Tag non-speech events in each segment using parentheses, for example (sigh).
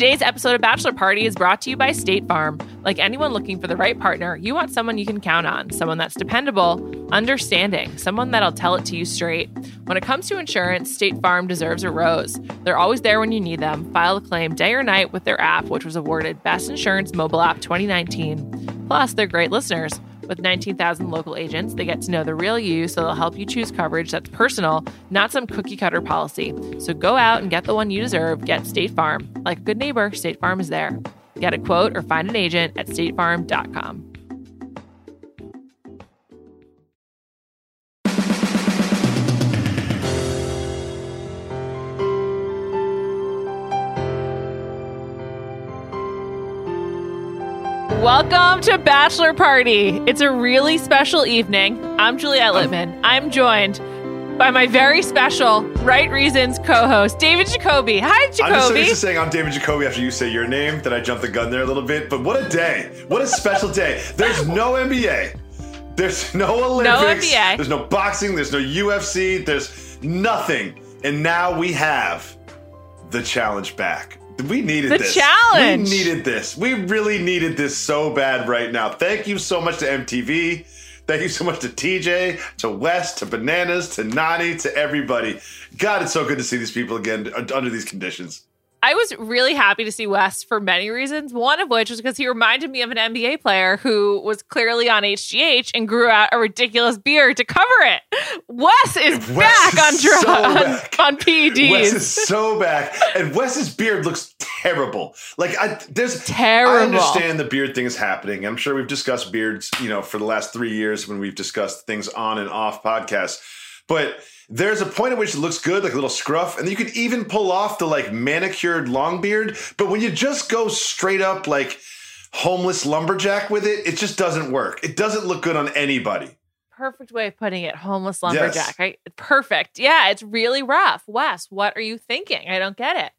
Today's episode of Bachelor Party is brought to you by State Farm. Like anyone looking for the right partner, you want someone you can count on, someone that's dependable, understanding, someone that'll tell it to you straight. When it comes to insurance, State Farm deserves a rose. They're always there when you need them. File a claim day or night with their app, which was awarded Best Insurance Mobile App 2019. Plus, they're great listeners. With 19,000 local agents, they get to know the real you, so they'll help you choose coverage that's personal, not some cookie cutter policy. So go out and get the one you deserve. Get State Farm. Like a good neighbor, State Farm is there. Get a quote or find an agent at statefarm.com. Welcome to Bachelor Party. It's a really special evening. I'm Juliet Litman. I'm joined by my very special Right Reasons co-host, David Jacoby. Hi, Jacoby. I'm just so used to saying I'm David Jacoby after you say your name that I jumped the gun there a little bit. But what a day! What a special day! There's (laughs) no NBA. There's no Olympics. No NBA. There's no boxing. There's no UFC. There's nothing. And now we have the challenge back. We needed The this. challenge. We needed this. We really needed this so bad right now. Thank you so much to MTV. Thank you so much to TJ, to Wes, to Bananas, to Nany, to everybody. God, it's so good to see these people again under these conditions. I was really happy to see Wes for many reasons. One of which was because he reminded me of an NBA player who was clearly on HGH and grew out a ridiculous beard to cover it. Wes is Wes back is on so drugs back. on, on PEDs. Wes is so back, and Wes's beard looks terrible. Like I, there's Terrible. I understand the beard thing is happening. I'm sure we've discussed beards, you know, for the last three years when we've discussed things on and off podcasts. But there's a point at which it looks good, like a little scruff, and you could even pull off the like manicured long beard. But when you just go straight up like homeless lumberjack with it, it just doesn't work. It doesn't look good on anybody. Perfect way of putting it. Homeless lumberjack. Right? Perfect. Yeah, it's really rough. Wes, what are you thinking? I don't get it.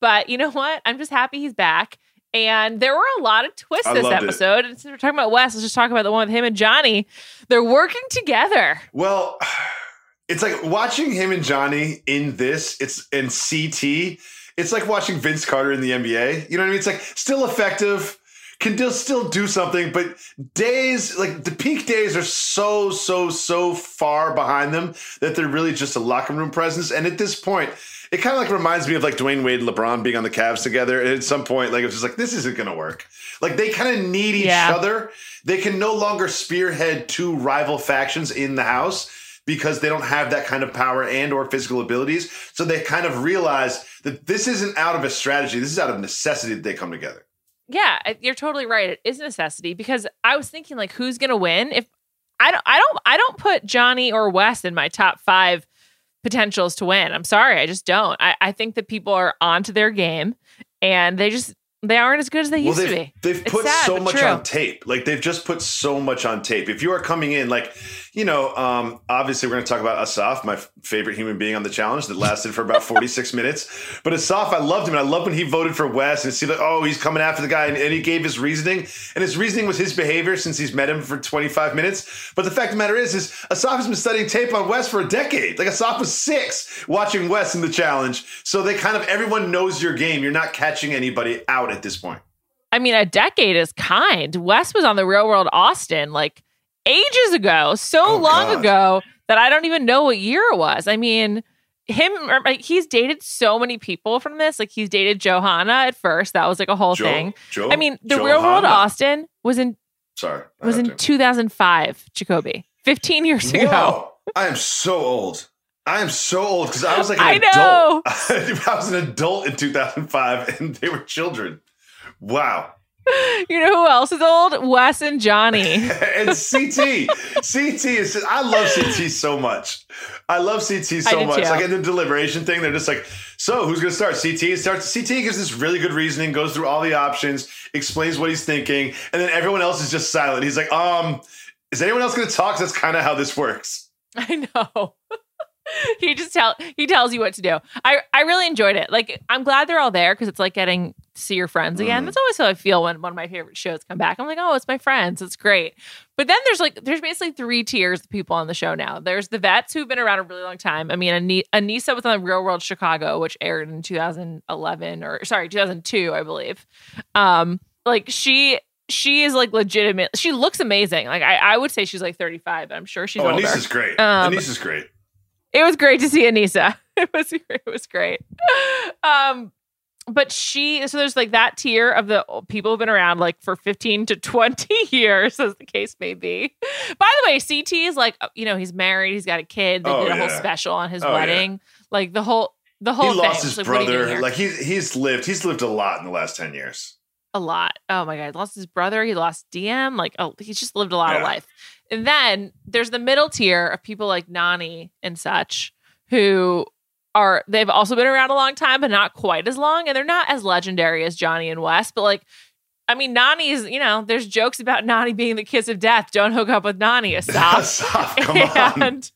But you know what? I'm just happy he's back. And there were a lot of twists I this loved it. episode. And since we're talking about Wes, let's just talk about the one with him and Johnny. They're working together. Well, (sighs) it's like watching him and Johnny in this. It's in CT. It's like watching Vince Carter in the NBA. You know what I mean? It's like still effective, can still still do something, but days like the peak days are so so so far behind them that they're really just a locker room presence. And at this point. It kind of like reminds me of like Dwyane Wade and LeBron being on the Cavs together. And at some point, like it's just like this isn't going to work. Like they kind of need each Yeah. other. They can no longer spearhead two rival factions in the house because they don't have that kind of power and or physical abilities. So they kind of realize that this isn't out of a strategy. This is out of necessity that they come together. Yeah, you're totally right. It is necessity because I was thinking like who's going to win if I don't I don't I don't put Johnny or Wes in my top 5 potentials to win. I'm sorry, I just don't. I, I think that people are onto their game and they just they aren't as good as they used to be. they've It's put sad, so much true. on tape. Like they've just put so much on tape. If you are coming in, like, you know, um, obviously we're going to talk about Asaf, my favorite human being on the challenge that lasted for about (laughs) 46 minutes. But Asaf, I loved him. And I loved when he voted for Wes and see like, oh, he's coming after the guy. And, and he gave his reasoning. And his reasoning was his behavior since he's met him for 25 minutes. But the fact of the matter is, is Asaf has been studying tape on Wes for a decade. Like Asaf was six watching Wes in the challenge. So they kind of, everyone knows your game. You're not catching anybody out at this point. I mean, a decade is kind. Wes was on the Real World Austin like ages ago, so Oh, long God. ago that I don't even know what year it was. I mean, him, er, like, he's dated so many people from this. Like he's dated Johanna at first. That was like a whole Jo- thing. Jo- I mean, the Real World Austin was in Sorry. I was in to. 2005, Jacoby. 15 years ago. Whoa, I am so old. I am so old because I was like an I know. adult. (laughs) I was an adult in 2005 and they were children. Wow. (laughs) You know who else is old? Wes and Johnny. (laughs) and CT. CT is just, I love CT so much. I love CT so much. too. Like in the deliberation thing, they're just like, so who's gonna start? CT starts CT gives this really good reasoning, goes through all the options, explains what he's thinking, and then everyone else is just silent. He's like, um, is anyone else gonna talk? That's kind of how this works. (laughs) I know. (laughs) he just tell he tells you what to do. I I really enjoyed it. Like I'm glad they're all there because it's like getting to see your friends again. Mhm. That's always how I feel when one of my favorite shows come back. I'm like, oh, it's my friends. It's great. But then there's like there's basically three tiers of people on the show now. There's the vets who've been around a really long time. I mean, Ani- Aneesa was on the Real World Chicago, which aired in 2011 or sorry, 2002, I believe. Um, like she she is like legitimate. She looks amazing. Like I, I would say she's like 35. But I'm sure she's oh, older. Aneesa's great. Um, Aneesa's great. It was great to see Aneesa. (laughs) It was it was great. Um, but she so there's like that tier of the people who've been around like for 15 to 20 (laughs) years, as the case may be. By the way, CT is like you know he's married, he's got a kid. They Oh, did a whole special on his Oh, yeah. wedding. Like the whole the whole He lost thing. his like, what are you doing brother. Like he's he's lived he's lived a lot in the last ten years. a lot. Oh my god, lost his brother. He lost Diem. Like oh, he's just lived a lot of life. And then there's the middle tier of people like Nany and such who are they've also been around a long time, but not quite as long, and they're not as legendary as Johnny and Wes. But like, I mean, Nany's you know, there's jokes about Nany being the kiss of death. Don't hook up with Nany, Asaf. (laughs) Stop, come on. and,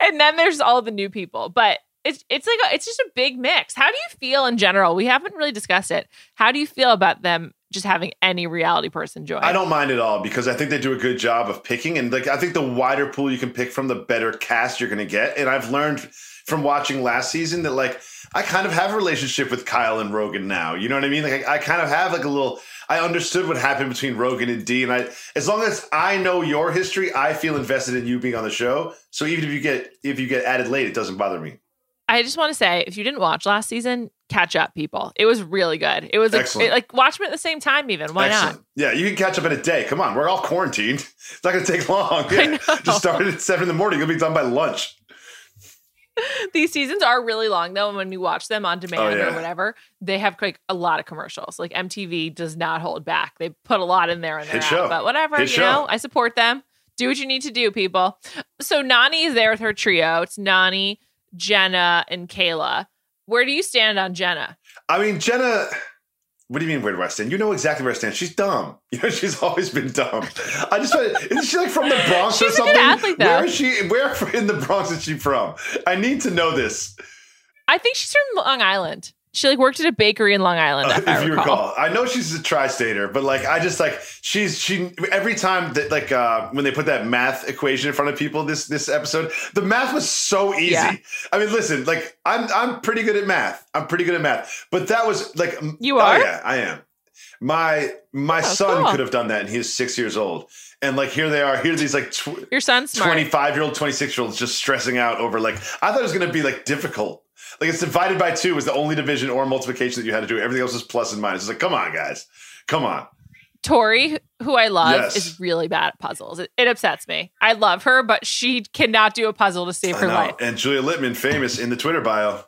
and then there's all the new people, but. It's, it's like a, it's just a big mix. How do you feel in general? We haven't really discussed it. How do you feel about them just having any reality person join? I don't mind at all because I think they do a good job of picking, and like I think the wider pool you can pick from, the better cast you're going to get. And I've learned from watching last season that like I kind of have a relationship with Kyle and Rogan now. You know what I mean? Like I, I kind of have like a little. I understood what happened between Rogan and D, and I as long as I know your history, I feel invested in you being on the show. So even if you get if you get added late, it doesn't bother me. I just want to say, if you didn't watch last season, catch up, people. It was really good. It was like, Excellent. it- like watch them at the same time, even. Why Excellent. not? Yeah, you can catch up in a day. Come on, we're all quarantined. (laughs) It's not going to take long. (laughs) I Yeah. know. Just start it at seven in the morning. You'll be done by lunch. (laughs) These seasons are really long, though. And when you watch them on demand Oh, or whatever, they have like a lot of commercials. Like MTV does not hold back. They put a lot in there in their Hit app. But whatever, Hit you show. know, I support them. Do what you need to do, people. So Nany is there with her trio. It's Nany, Jenna, and Kayla. Where do you stand on Jenna? I mean, Jenna. What do you mean, where do I stand? You know exactly where I stand. She's dumb. (laughs) You know, she's always been dumb. I just want isn't she like from the Bronx or She's a good something? athlete, though. Where is she? Where (laughs) in the Bronx is she from? I need to know this. I think she's from Long Island. She like worked at a bakery in Long Island. Uh, if, I you recall. recall, I know she's a tri-stater, but like I just like she's she every time that like uh when they put that math equation in front of people this this episode, the math was so easy. Yeah. I mean, listen, like I'm I'm pretty good at math. I'm pretty good at math, but that was like You are. oh, yeah, I am. My my Oh, son cool. could have done that, and he's six years old. And like here they are, here are these like tw- Your son's 25 year old, 26 year olds just stressing out over like, I thought it was going to be like difficult. Like it's divided by two was the only division or multiplication that you had to do. Everything else was plus and minus. It's like, come on, guys. Come on. Tori, who I love, Yes. is really bad at puzzles. It, it upsets me. I love her, but she cannot do a puzzle to save her life. And Julia Litman, famous in the Twitter bio.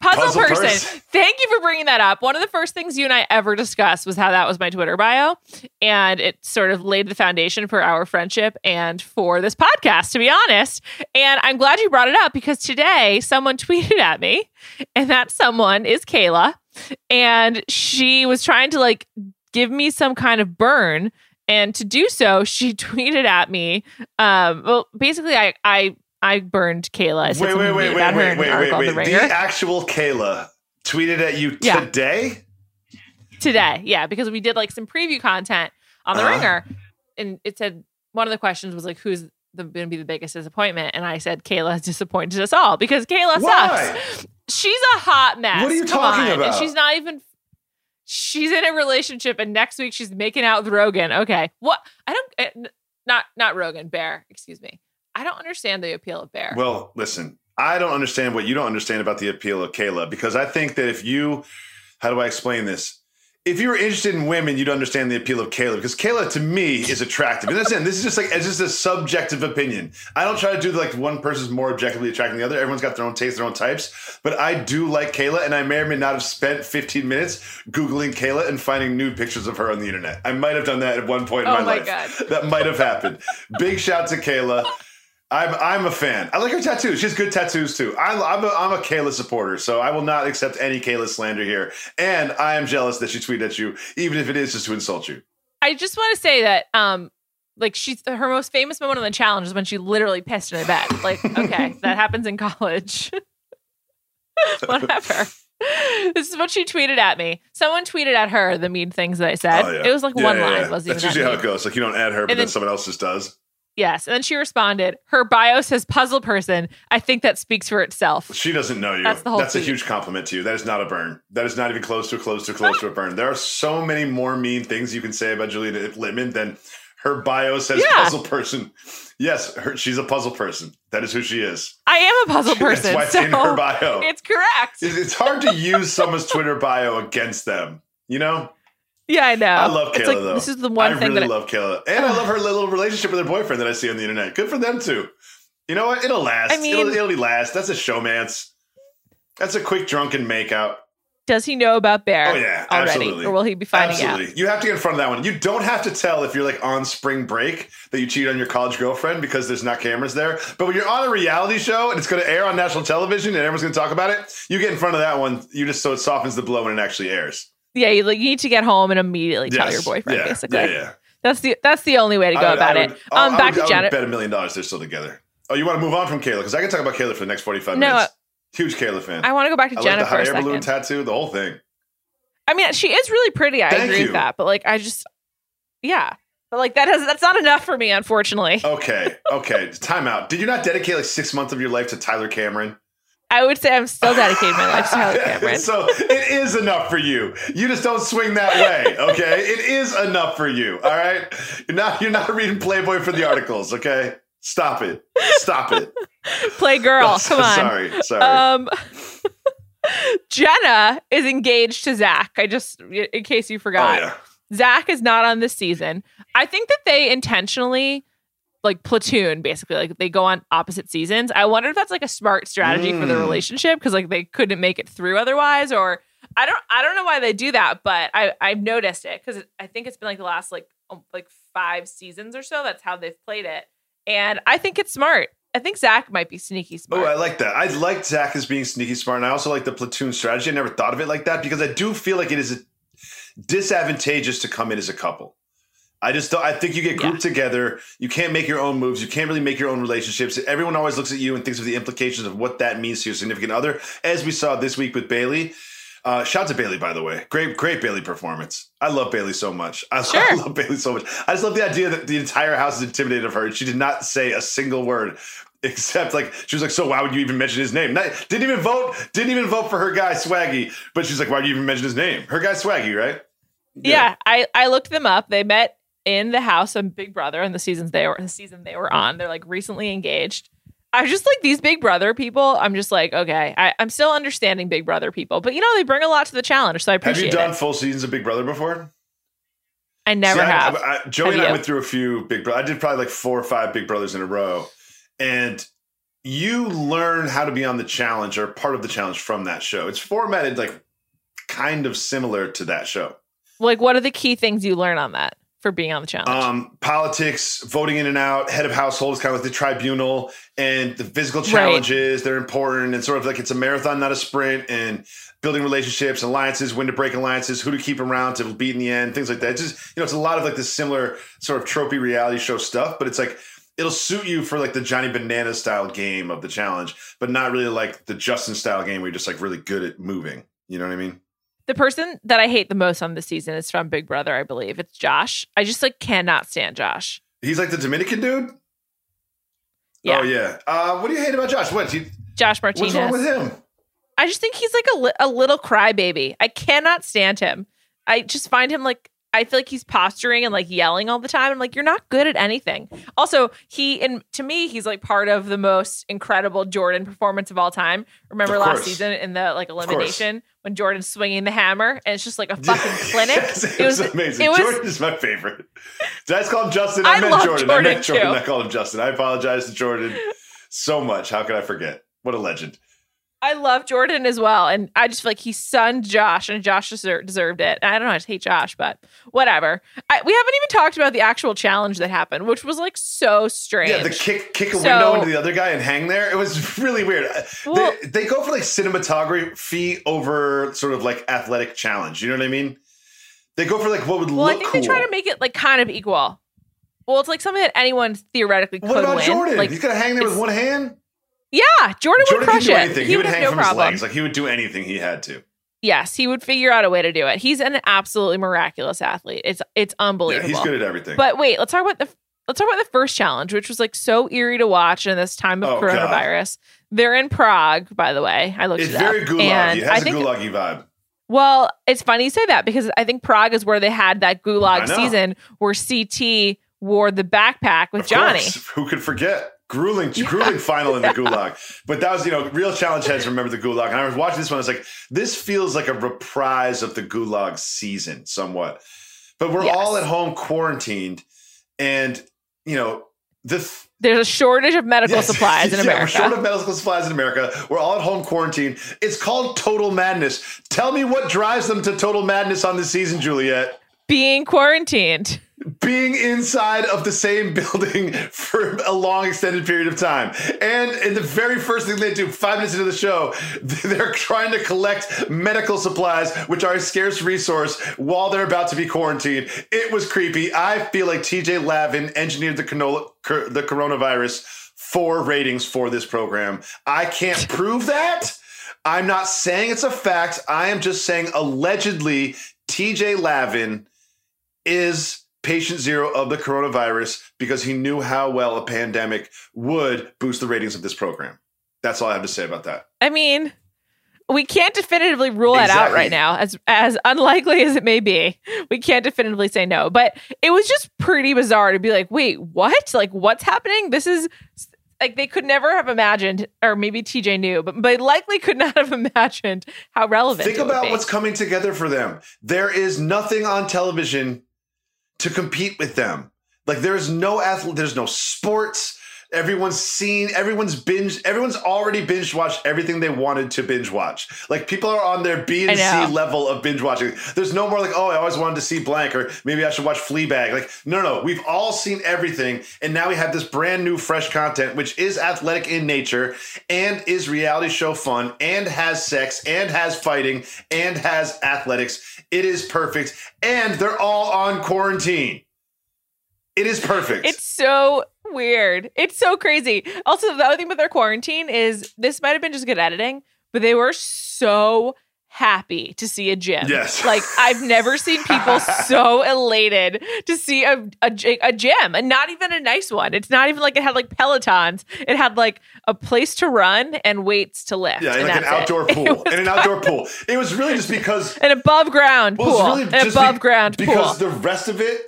Puzzle, Puzzle person. person. Thank you for bringing that up. One of the first things you and I ever discussed was how that was my Twitter bio. And it sort of laid the foundation for our friendship and for this podcast, to be honest. And I'm glad you brought it up because today someone (laughs) tweeted at me, and that someone is Kayla. And she was trying to like give me some kind of burn. And to do so, she (laughs) tweeted at me. Um, well, basically, I, I, I burned Kayla. I said Wait, wait, wait, wait, her wait, in wait, an wait, article wait. The The actual Kayla tweeted at you Yeah. today? today. Yeah, because we did like some preview content on the Uh-huh. ringer, and it said one of the questions was like, "Who's the, going to be the biggest disappointment?" And I said, "Kayla disappointed us all because Kayla Why? sucks. She's a hot mess. What are you Come talking on. And she's not even." She's in a relationship, and next week she's making out with Rogan. Okay, what? I don't. eh, Not not Rogan. Bear. Excuse me. I don't understand the appeal of Bear. Well, listen, I don't understand what you don't understand about the appeal of Kayla because I think that if you, how do I explain this? If you were interested in women, you'd understand the appeal of Kayla because Kayla to me is attractive. And listen, this is just like it's just a subjective opinion. I don't try to do like one person's more objectively attractive than the other. Everyone's got their own taste, their own types. But I do like Kayla, and I may or may not have spent 15 minutes googling Kayla and finding nude pictures of her on the internet. I might have done that at one point in Oh my, my life. God. That might have happened. Big shout to Kayla. I'm I'm a fan. I like her tattoos. She has good tattoos too. I'm I'm a, I'm a Kayla supporter, so I will not accept any Kayla slander here. And I am jealous that she tweeted at you, even if it is just to insult you. I just want to say that, um, like she's her most famous moment on the challenge is when she literally pissed in a bed. Like, (laughs) okay, that happens in college. (laughs) Whatever. this is what she tweeted at me. Someone tweeted at her the mean things that I said. Oh, yeah. It was like Yeah, one yeah, line. Wasn't That's usually that how it goes. Like you don't add her, but then, then- someone else just does. Yes. And then she responded, her bio says puzzle person. I think that speaks for itself. She doesn't know you. That's the whole That's a huge compliment to you. That is not a burn. That is not even close to close to close to a burn. There are so many more mean things you can say about Julia Litman than her bio says Yeah. puzzle person. Yes, her, she's a puzzle person. That is who she is. I am a puzzle (laughs) person. That's why it's so in her bio. It's correct. It's hard to use someone's Twitter bio against them. You know, Yeah, I know. I love It's Kayla like, though. This is the one I thing really that I- love Kayla, and I love her (sighs) little relationship with her boyfriend that I see on the internet. Good for them too. You know what? It'll last. I mean- it'll, it'll last. That's a showmance. That's a quick drunken makeout. does he know about Bear Oh yeah, already? absolutely. Or will he be finding Absolutely. You have to get in front of that one. You don't have to tell if you're like on spring break that you cheated on your college girlfriend because there's not cameras there. But when you're on a reality show and it's going to air on national television and everyone's going to talk about it, you get in front of that one. You just so it softens the blow when it actually airs. Yeah, you, like, you need to get home and immediately tell your boyfriend, Yeah, basically. Yeah, yeah. That's the that's the only way to go I about I it. Um, back would- to I would Janet. bet a million dollars they're still together. Oh, you want to move on from Kayla because I can talk about Kayla for the next 45 No, minutes. Huge Kayla fan. I want to go back to I like Jenna the hot air balloon tattoo, the whole thing. I mean, she is really pretty. I Thank agree you. with that, but like, I just, yeah, but like that has that's not enough for me, unfortunately. Okay, okay. Time out. Did you not dedicate like six months of your life to Tyler Cameron? I would say I'm still dedicating my life to Tyler (laughs) Cameron. so it is enough for you. You just don't swing that way, okay? it is enough for you. All right. You're not you're not reading Playboy for the articles, okay? Stop it. Stop it. (laughs) Play girl, (laughs) come on. Sorry, sorry. Um, Jenna is engaged to Zach. I just, in case you oh forgot, yeah. Zach is not on this season. I think that they intentionally like platoon basically like they go on opposite seasons. I wonder if that's like a smart strategy for the Mm. relationship because like they couldn't make it through otherwise or I don't I don't know why they do that, but I I've noticed it cuz I think it's been like the last like um, like 5 seasons or so that's how they've played it. And I think it's smart. I think Zach might be sneaky smart. Oh, I like that. I like Zach as being sneaky smart, and I also like the platoon strategy. I never thought of it like that because I do feel like it is disadvantageous to come in as a couple. I just don't, I think you get grouped together. You can't make your own moves. You can't really make your own relationships. Everyone always looks at you and thinks of the implications of what that means to your significant other, as we saw this week with Bayleigh. Uh, shout out to Bayleigh, by the way. Great, great Bayleigh performance. I love Bayleigh so much. I, (laughs) I love Bayleigh so much. I just love the idea that the entire house is intimidated of her. and She did not say a single word (laughs) except like she was like, so why would you even mention his name? Not, didn't even vote. Didn't even vote for her guy Swaggy. But she's like, why do you even mention his name? Her guy Swaggy, right? Yeah, I I looked them up. They met in the house of Big Brother and the seasons they were the season they were on. They're like recently engaged. I just like these Big Brother people. I'm just like, okay, I, I'm still understanding Big Brother people, but you know they bring a lot to the challenge, so I appreciate. Have you done it. full seasons of Big Brother before? I never See, have. I, I, Joey Have and I you? went through a few Big Brother. I did probably like four or five Big Brothers in a row, and you learn how to be on the challenge or part of the challenge from that show. It's formatted like kind of similar to that show. like, what are the key things you learn on that for being on the challenge? Um, politics, voting in and out, head of households, kind of like the tribunal, and the physical challenges. They're important, and sort of like it's a marathon, not a sprint, and building relationships, alliances, when to break alliances, who to keep around to beat in the end, things like that. It's just you know, it's a lot of like this similar sort of tropey reality show stuff, but it's like it'll suit you for like the Johnny Banana style game of the challenge, but not really like the Justin style game where you're just like really good at moving. You know what I mean? The person that I hate the most on this season is from Big Brother, I believe. It's Josh. I just like cannot stand Josh. He's like the Dominican dude. Yeah. Oh yeah. Uh, what do you hate about Josh? What? He, Josh Martinez. what's wrong with him? I just think he's like a, li- a little crybaby. I cannot stand him. I just find him like I feel like he's posturing and like yelling all the time. I'm like, you're not good at anything. Also, he and to me, he's like part of the most incredible Jordan performance of all time. Remember last season in the like elimination when Jordan's swinging the hammer and it's just like a (laughs) fucking clinic. Yes, it, was, amazing. It was Jordan is my favorite. Did I just call him Justin? I, I meant love Jordan. I Jordan, meant Jordan. too. I called him Justin. I apologize to Jordan so much. How could I forget? What a legend. I love Jordan as well. And I just feel like he sunned Josh and Josh deser- deserved it. And I don't know, I just hate Josh, but whatever. I, we haven't even talked about the actual challenge that happened, which was like so strange. Yeah, the kick kick a So- window into the other guy and hang there. It was (laughs) really weird. Well- they, they go for like cinematography over sort of like athletic challenge. You know what I mean? They go for like what would well, I think cool. they try to make it like kind of equal. Well, it's like something that anyone theoretically could what about win. Jordan? Like, He's gonna hang there with one hand. Yeah, Jordan, Jordan would crush do it. anything. He, would have hang no from problem. his legs. Like he would do anything he had to. Yes, he would figure out a way to do it. He's an absolutely miraculous athlete. It's it's Yeah, unbelievable. he's good at everything. But wait, let's talk about the let's talk about the first challenge, which was like so eerie to watch in this time of Oh, God. coronavirus. They're in Prague, by the way. I looked it's it very up, gulagi. and It I has a think gulagi vibe. well, it's funny you say that because I think Prague is where they had that gulag season where CT wore the backpack with Johnny. Who could forget? Grueling, grueling final in the (laughs) gulag. But that was, you know, real challenge heads remember the gulag. And I was watching this one, I was like, this feels like a reprise of the gulag season somewhat. But we're Yes. all at home quarantined. And, you know, the th- There's a shortage of medical Yes. supplies in (laughs) Yeah, America. We're short of medical supplies in America. We're all at home quarantine. It's called total madness. Tell me what drives them to total madness on this season, Juliet. being quarantined. Being inside of the same (laughs) building for a long extended period of time. And in the very first thing they do, five minutes into the show, (laughs) they're trying to collect medical supplies, which are a scarce resource, while they're about to be quarantined. It was creepy. I feel like TJ Lavin engineered the, canola, the coronavirus for ratings for this program. I can't prove that. I'm not saying it's a fact. I am just saying allegedly TJ Lavin is patient zero of the coronavirus because he knew how well a pandemic would boost the ratings of this program. That's all I have to say about that. I mean, we can't definitively rule that out right now, as as unlikely as it may be. We can't definitively say no, but it was just pretty bizarre to be like, wait, what? Like, what's happening? This is like they could never have imagined, or maybe TJ knew, but but likely could not have (laughs) imagined how relevant. Think about what's coming together for them. There is nothing on television to compete with them. Like there's no athlete, there's no sports. Everyone's seen, everyone's binge, everyone's already binge watched everything they wanted to binge watch. Like people are on their B and C level of binge watching. There's no more like, oh, I always wanted to see blank, or maybe I should watch Fleabag. Like, no, no, we've all seen everything, and now we have this brand new, fresh content, which is athletic in nature and is reality show fun and has sex and has fighting and has athletics. It is perfect, and they're all on quarantine. It is perfect. It's so weird. It's so crazy. Also, the other thing with their quarantine is this might have been just good editing, but they were so happy to see a gym. Yes. Like I've never seen people (laughs) so elated to see a, a, a gym and not even a nice one. It's not even like it had like Pelotons. It had like a place to run and weights to lift. yeah, like an outdoor (laughs) It pool. was And an outdoor pool. It was really just because An above ground Well, pool. really An just above be- ground pool. because the rest of it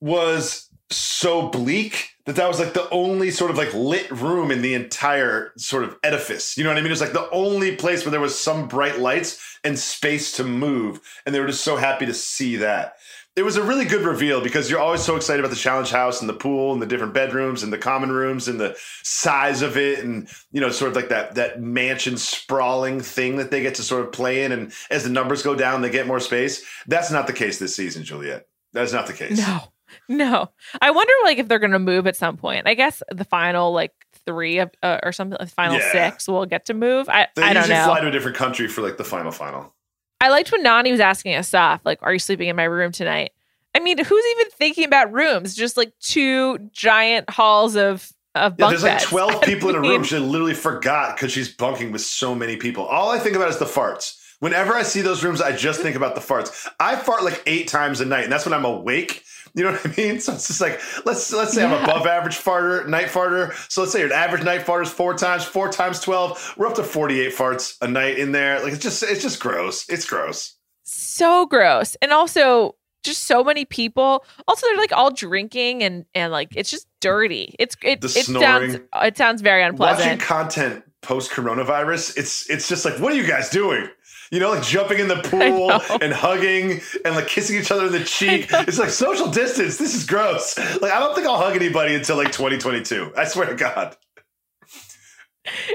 was so bleak that that was like the only sort of like lit room in the entire sort of edifice. You know what I mean? It was like the only place where there was some bright lights and space to move, and they were just so happy to see that. It was a really good reveal because you're always so excited about the challenge house and the pool and the different bedrooms and the common rooms and the size of it and you know sort of like that that mansion sprawling thing that they get to sort of play in and as the numbers go down they get more space. That's not the case this season, Juliet. That's not the case. No, (laughs) no. I wonder like if they're going to move at some point. I guess the final like three of, uh, or something, the final Yeah. six will get to move. I, They I don't usually know. fly to a different country for like the final final. I liked when Nany was asking us Asaf, like, "Are you sleeping in my room tonight?" I mean, who's even thinking about rooms? Just like two giant halls of of Yeah, bunk there's like beds. 12 (laughs) people in a mean, room. She literally forgot because she's bunking with so many people. All I think about is the farts. Whenever I see those rooms, I just think about the farts. I fart like eight times a night, and that's when I'm awake. You know what I mean? So it's just like let's let's say I'm above average farter, night farter. So let's say your average night farter is four times, four times twelve. We're up to 48 farts a night in there. Like it's just it's just gross. It's gross. so gross, and also just so many people. Also, they're like all drinking and and like it's just dirty. It's it The it sounds snoring. it sounds very unpleasant. Watching content post coronavirus, it's it's just like, what are you guys doing? You know, like jumping in the (laughs) pool and hugging and like kissing each other in the cheek. It's like social distance. This is gross. Like I don't think I'll hug anybody until like 2022. I swear to God.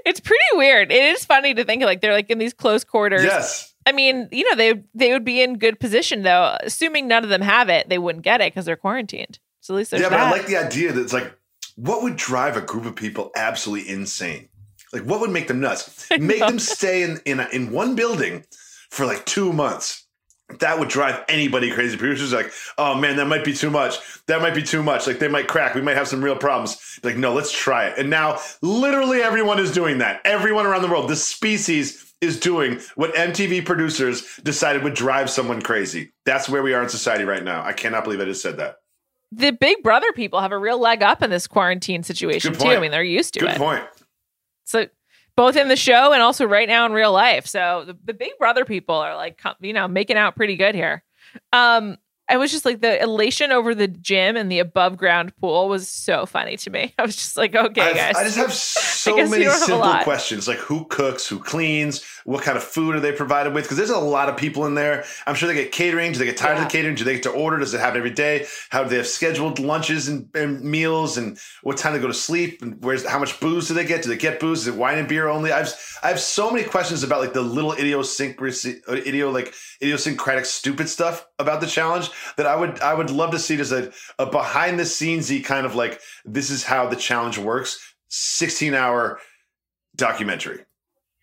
It's pretty weird. It is funny to think like they're like in these close quarters. Yes. I mean, you know, they they would be in good position though. Assuming none of them have it, they wouldn't get it because they're quarantined. So at least yeah, but that. I like the idea that it's like, what would drive a group of people absolutely insane? Like, what would make them nuts? (laughs) Make them stay in in, in one building for like two months. That would drive anybody crazy. Producers are like, oh man, that might be too much. That might be too much. Like they might crack. We might have some real problems. Like, no, let's try it. And now, literally, everyone is doing that. Everyone around the world, this species is doing what MTV producers decided would drive someone crazy. That's where we are in society right now. I cannot believe I just said that. The Big Brother people have a real leg up in this quarantine situation too. I mean, they're used to Good it. point. So both in the show and also right now in real life. So the, the Big Brother people are like, you know, making out pretty good here. Um, I was just like the elation over the gym and the above ground pool was so funny to me. (laughs) I was just like, okay, I've- guys. I just have (laughs) so many don't have a simple questions like who cooks, who cleans, what kind of food are they provided with? Because there's a lot of people in there. I'm sure they get catering. Do they get tired Yeah. of the catering? Do they get to order? Does it happen every day? How do they have scheduled lunches and, and meals? And what time they go to sleep? And where's how much booze do they get? Do they get booze? Is it wine and beer only? I've I have so many questions about like the little idiosyncrasy, uh, idio like idiosyncratic stupid stuff about the challenge that I would I would love to see it as a, a behind the scenesy kind of like this is how the challenge works. 16 hour documentary.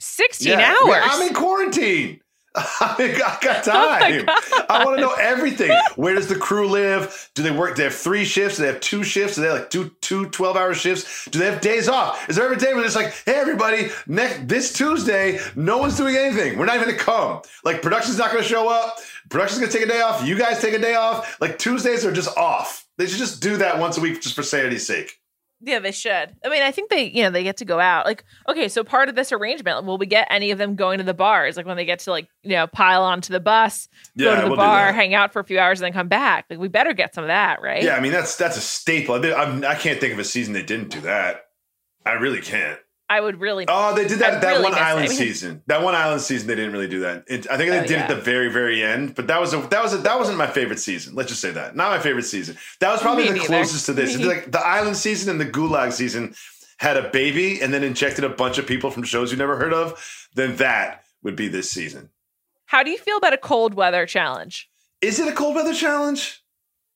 16 Yeah. hours. Yeah, I'm in quarantine. (laughs) I got (laughs) Oh time. God. I want to know everything. (laughs) Where does the crew live? Do they work? Do they have three shifts? Do they have two shifts? Do they have like two two 12 hour shifts? Do they have days off? Is there ever a day where it's like, hey everybody, next this Tuesday, no one's doing anything. We're not even gonna come. Like production's not gonna show up. Production's gonna take a day off. You guys take a day off. Like Tuesdays are just off. They should just do that once a week just for sanity's sake. Yeah, they should. I mean, I think they, you know, they get to go out. Like, okay, so part of this arrangement, will we get any of them going to the bars? Like when they get to like, you know, pile onto the bus, go to the we'll bar, hang out for a few hours, and then come back. Like we better get some of that, right? Yeah, I mean that's that's a staple. I, I'm, I can't think of a season they didn't do that. I really can't. I would really. Oh, they did that I that really one miss it. island season. That one island season, they didn't really do that. It, I think they Oh, did yeah. at the very very end, but that was a that was a, that wasn't my favorite season. Let's just say that not my favorite season. That was probably Me the neither. closest to this. (laughs) Like the island season and the gulag season had a baby and then injected a bunch of people from shows you never heard of. Then that would be this season. How do you feel about a cold weather challenge? Is it a cold weather challenge?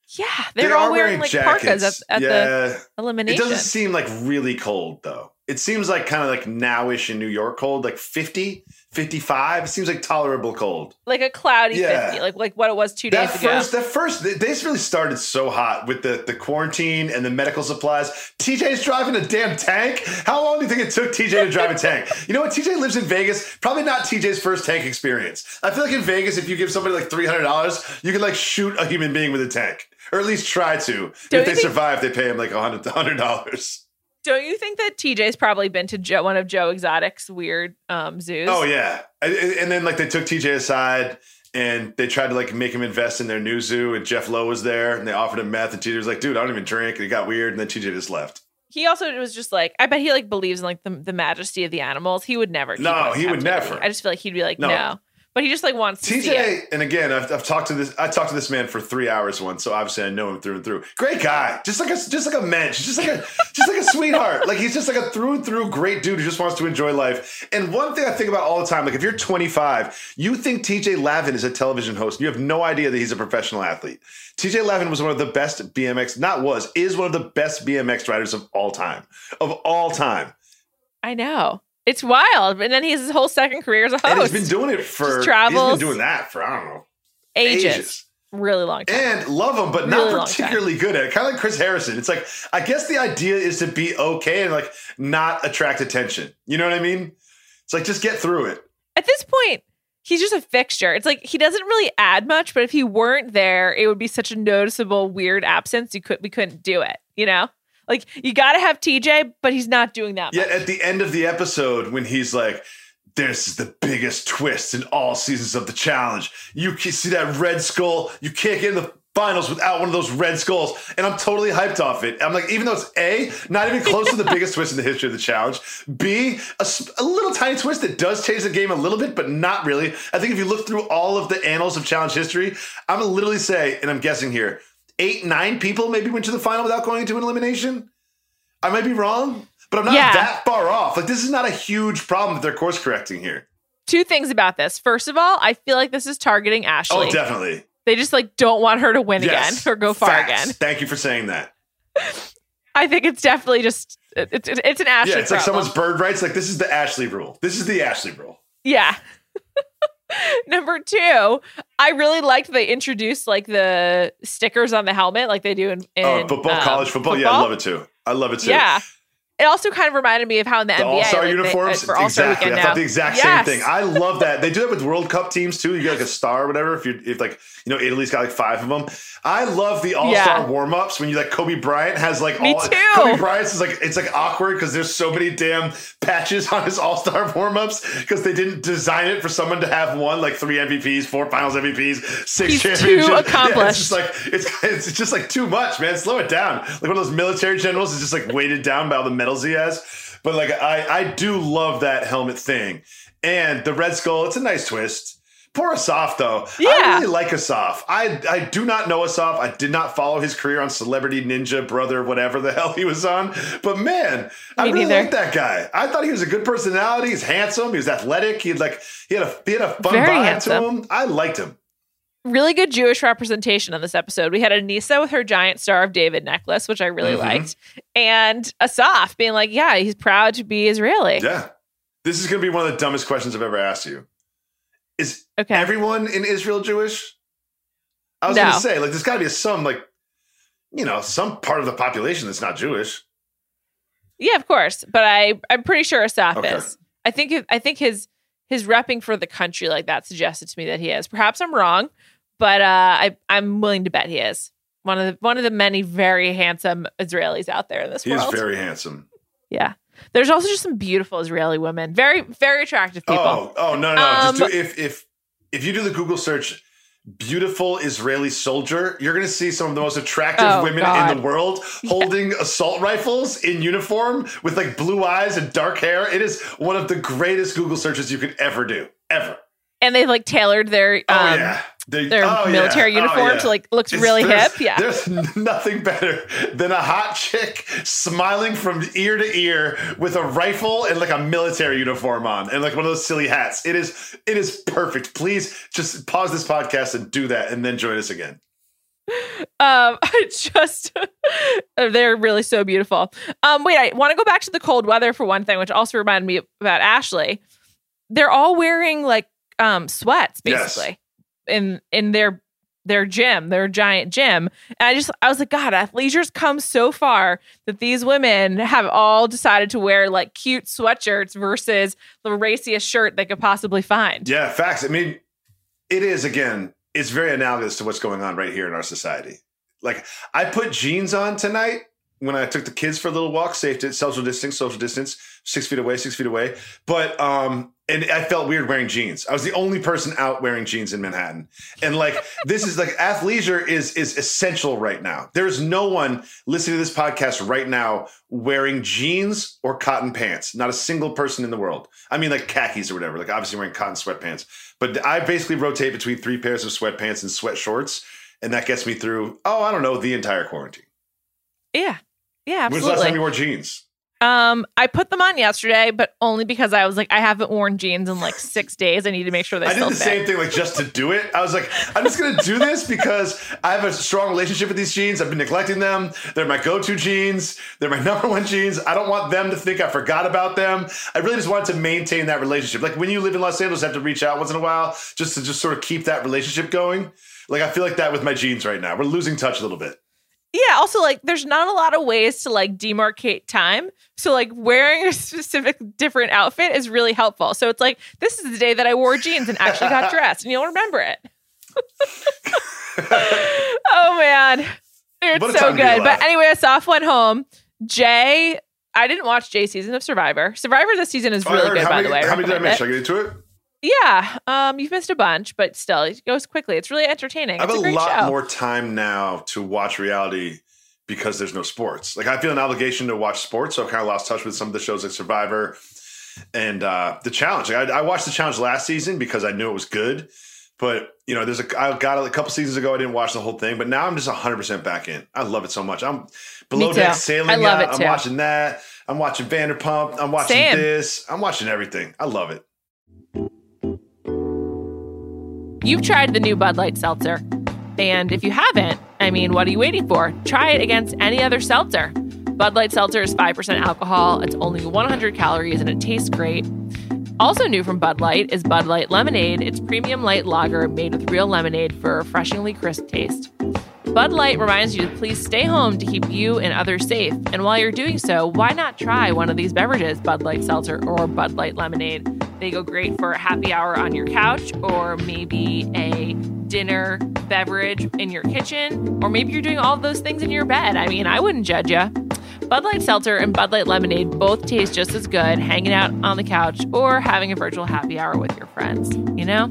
Yeah, they're They all are wearing, like parkas at, at the elimination. It doesn't seem like really cold though. It seems like kind of like nowish in New York cold, like 50, 55. It seems like tolerable cold. like a cloudy Yeah. 50, like like what it was two That days ago. first, that first, they, they really started so hot with the, the quarantine and the medical supplies. TJ's driving a damn tank. How long do you think it took TJ to drive a tank? (laughs) You know what? TJ lives in Vegas. Probably not TJ's first tank experience. I feel like in Vegas, if you give somebody like three hundred dollars, you can like shoot a human being with a tank, or at least try to. Don't if they think- survive, they pay him like a hundred hundred dollars. Don't you think that TJ's probably been to Joe, one of Joe Exotic's weird um, zoos? Oh yeah, and, and then like they took TJ aside and they tried to like make him invest in their new zoo, and Jeff Lowe was there, and they offered him meth, and TJ was like, "Dude, I don't even drink," and it got weird, and then TJ just left. He also was just like, I bet he like believes in like the, the majesty of the animals. He would never. No, he would never. I just feel like he'd be like, No. no. But he just like wants to see it. TJ, and again, I've, I've talked to this. I talked to this man for three hours once, so obviously I know him through and through. Great guy, just like a just like a mensch, just like a (laughs) just like a sweetheart. Like he's just like a through and through great dude who just wants to enjoy life. And one thing I think about all the time, like if you're 25, you think TJ Lavin is a television host, you have no idea that he's a professional athlete. TJ Lavin was one of the best BMX, not was, is one of the best BMX riders of all time, of all time. I know. It's wild. And then he has his whole second career as a host. And he's been doing it for he's travels. been doing that for I don't know ages. ages. Really long time. and love him, but Really not particularly good at it. Kind of like Chris Harrison. It's like I guess the idea is to be okay and like not attract attention. You know what I mean? It's like just get through it. At this point, he's just a fixture. It's like he doesn't really add much, but if he weren't there, it would be such a noticeable weird absence. You could we couldn't do it, you know? Like you gotta have TJ, but he's not doing that Yet much. at the end of the episode, when he's like, "This is the biggest twist in all seasons of the challenge. You can see that red skull. You can't get in the." Finals without one of those red skulls, and I'm totally hyped off it. I'm like, even though it's A, not even close to the (laughs) biggest twist in the history of the challenge, B, a, a little tiny twist that does change the game a little bit, but not really. I think if you look through all of the annals of challenge history, I'm gonna literally say, and I'm guessing here, eight, nine people maybe went to the final without going into an elimination. I might be wrong, but I'm not Yeah. that far off. Like this is not a huge problem that they're course correcting here. Two things about this. First of all, I feel like this is targeting oh, Ashley. Oh, definitely. They just like don't want her to win Yes. again or go far Facts. again. Thank you for saying that. (laughs) I think it's definitely just it's it's, it's an Ashley. yeah, it's like someone's bird rights. Like this is the Ashley rule. This is the Ashley rule. Yeah. (laughs) Number two, I really liked they introduced like the stickers on the helmet, like they do in, in oh, football, um, college football. Yeah, I love it too. I love it too. Yeah, it also kind of reminded me of how in the, the NBA All-Star like, uniforms. they, for All-Star exactly. I now. thought the exact Yes. same thing. I love that. They do that with World Cup teams too. You get like a star or whatever. If you if like you know Italy's got like five of them. I love the All-Star Yeah. warm-ups when you like Kobe Bryant has like Me all too. Kobe Bryant's is like it's like awkward because there's so many damn patches (laughs) on his All-Star warm-ups because they didn't design it for someone to have one like three MVPs, four Finals MVPs, six He's too championships. (laughs) Yeah, accomplished. it's just like it's it's just like too much, man. Slow it down. Like one of those military generals is just like weighted down by all the medals he has. But like I I do love that helmet thing. And the Red Skull, it's a nice twist. Poor Asaf though. Yeah. I really like Asaf. I I do not know Asaf. I did not follow his career on Celebrity Ninja Brother, whatever the (laughs) hell he was on. But man, I Me really like that guy. I thought he was a good personality. He's handsome. He was athletic. He had like he had a he had a fun Very vibe handsome. to him. I liked him. Really good Jewish representation on this episode. We had Aneesa with her giant Star of David necklace, which I really Mhm. liked, and Asaf being like, "Yeah, he's proud to be Israeli." Yeah. This is going to be one of the dumbest questions I've ever asked you. Is Okay, everyone in Israel Jewish? I was No. going to say, like, there's got to be some, like, you know, some part of the population that's not Jewish. yeah, of course, but I I'm pretty sure Asaf Okay. is. I think I think his his repping for the country like that suggested to me that he is. Perhaps I'm wrong, but uh, I I'm willing to bet he is one of the one of the many very handsome Israelis out there in this He world. very handsome. yeah. There's also just some beautiful Israeli women, very very attractive people. Oh, oh, no, no. no. Um, Just do, if, if, if you do the Google search, beautiful Israeli soldier, you're going to see some of the most attractive Oh, women God. in the world (laughs) holding assault rifles in uniform with like blue eyes and dark hair. It is one of the greatest Google searches you could ever do, ever. and they've like tailored their Oh, um, yeah. They- their oh, yeah. military Oh, uniform yeah. to like looks It's- really hip. Yeah. There's (laughs) nothing better than a hot chick smiling from ear to ear with a rifle and like a military uniform on and like one of those silly hats. It is it is perfect. Please just pause this podcast and do that and then join us again. Um, (laughs) I just (laughs) they're really so beautiful. Um, wait, I want to go back to the cold weather for one thing, which also reminded me about Ashley. They're all wearing like um sweats Yes. In in their their gym, their giant gym. And I just I was like, God, athleisure's come so far that these women have all decided to wear like cute sweatshirts versus the raciest shirt they could possibly find. Yeah, facts. I mean, it is again, it's very analogous to what's going on right here in our society. Like I put jeans on tonight when I took the kids for a little walk, safe to social distance, social distance, six feet away, six feet away. But um, and I felt weird wearing jeans. I was the only person out wearing jeans in Manhattan. And like (laughs) this is like athleisure is is essential right now. There is no one listening to this podcast right now wearing jeans or cotton pants. Not a single person in the world. I mean like khakis or whatever. Like obviously wearing cotton sweatpants. But I basically rotate between three pairs of sweatpants and sweat shorts. And that gets me through, oh, I don't know, the entire quarantine. Yeah. Yeah, When's the last absolutely. time you wore jeans? Um, I put them on yesterday, but only because I was like, I haven't worn jeans in like six (laughs) days. I need to make sure they I did the fit. same thing, like just to do it. I was like, I'm just gonna do this because I have a strong relationship with these jeans. I've been neglecting them. They're my go-to jeans. They're my (laughs) number one jeans. I don't want them to think I forgot about them. I really just wanted to maintain that relationship. Like when you live in Los Angeles, you have to reach out once in a while just to just sort of keep that relationship going. Like I feel like that with my jeans right now. We're losing touch a little bit. Yeah. Also, like, there's not a lot of ways to like demarcate time. So, like, wearing a (laughs) specific different outfit is really helpful. So, it's like, this is the day that I wore jeans and actually got (laughs) dressed, and you'll remember it. (laughs) oh, man. It's so time to be good. But anyway, Asaf went home. Jay, I didn't watch Jay's season of Survivor. Survivor this season is really good, how by many, the way. How many did I miss? Should I get into it? Yeah, um, you've missed a bunch, but still, it goes quickly. It's really entertaining. I have It's a, a lot show. more time now to watch reality because there's no sports. Like I feel an obligation to watch sports, so I kind of lost touch with some of the shows like Survivor and uh, the Challenge. Like, I, I watched the Challenge last season because I knew it was good, but you know, there's a I got it a couple seasons ago. I didn't watch the whole thing, but now I'm just 100 percent back in. I love it so much. I'm below too. deck sailing. I love yacht. it I'm watching that. I'm watching Vanderpump. I'm watching Same. this. I'm watching everything. I love it. You've tried the new Bud Light Seltzer. And if you haven't, I mean, what are you waiting for? Try it against any other seltzer. Bud Light Seltzer is 5% alcohol, it's only 100 calories, and it tastes great. Also new from Bud Light is Bud Light Lemonade. It's premium light lager made with real lemonade for a refreshingly crisp taste. Bud Light reminds you to please stay home to keep you and others safe. And while you're doing so, why not try one of these beverages, Bud Light Seltzer or Bud Light Lemonade? They go great for a happy hour on your couch or maybe a dinner beverage in your kitchen, or maybe you're doing all those things in your bed. I mean, I wouldn't judge you. Bud Light Seltzer and Bud Light Lemonade both taste just as good hanging out on the couch or having a virtual happy hour with your friends, you know?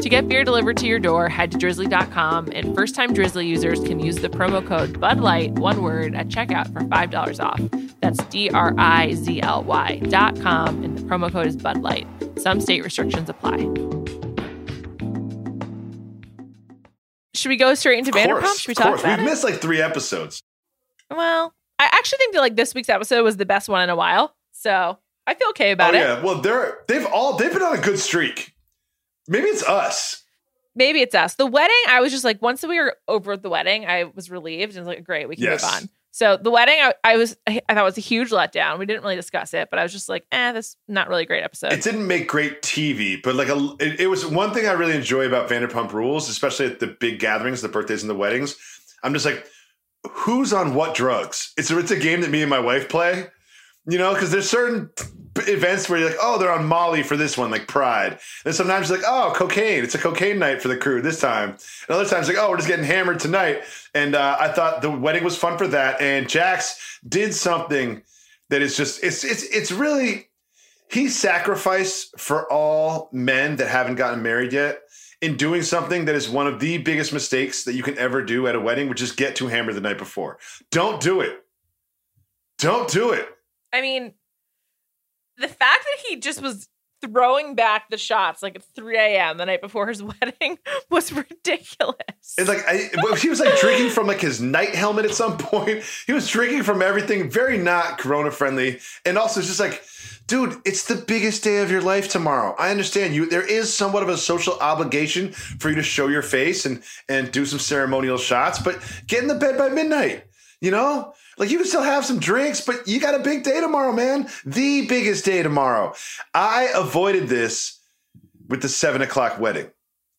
To get beer delivered to your door, head to drizzly.com and first time Drizzly users can use the promo code Bud Light, one word, at checkout for $5 off. That's D R I Z L Y dot com and the promo code is Bud Light. Some state restrictions apply. Should we go straight into course, Vanderpump? Should we talk about We've it? missed like three episodes. Well, I actually think that like this week's episode was the best one in a while. So I feel okay about oh it. yeah, well they're they've all they've been on a good streak. Maybe it's us. Maybe it's us. The wedding, I was just like, once we were over the wedding, I was relieved and was like, great, we can Yes. move on. So the wedding, I, I was, I thought was a huge letdown. We didn't really discuss it, but I was just like, eh, this is not really great episode. It didn't make great TV, but like a, it, it was one thing I really enjoy about Vanderpump Rules, especially at the big gatherings, the birthdays and the weddings. I'm just like, who's on what drugs? It's a, it's a game that me and my wife play, you know, because there's certain events where you're like, oh, they're on Molly for this one, like Pride. And sometimes you're like, oh, cocaine. It's a cocaine night for the crew this time. And other times like, oh, we're just getting hammered tonight. And uh, I thought the wedding was fun for that. And Jax did something that is just it's it's it's really he sacrificed for all men that haven't gotten married yet in doing something that is one of the biggest mistakes that you can ever do at a wedding, which is get too hammered the night before. Don't do it. Don't do it. I mean, the fact that he just was throwing back the shots like at 3 a.m. the night before his (laughs) wedding was ridiculous. It's like I, he was like drinking from like his night helmet at some (laughs) point. He was drinking from everything, very not corona friendly, and also it's just like, dude, it's the biggest day of your life tomorrow. I understand you. There is somewhat of a social obligation for you to show your face and and do some ceremonial shots, but get in the bed by midnight. You know, like you can still have some drinks, but you got a big day tomorrow, man. The biggest day tomorrow. I avoided this with the seven o'clock wedding.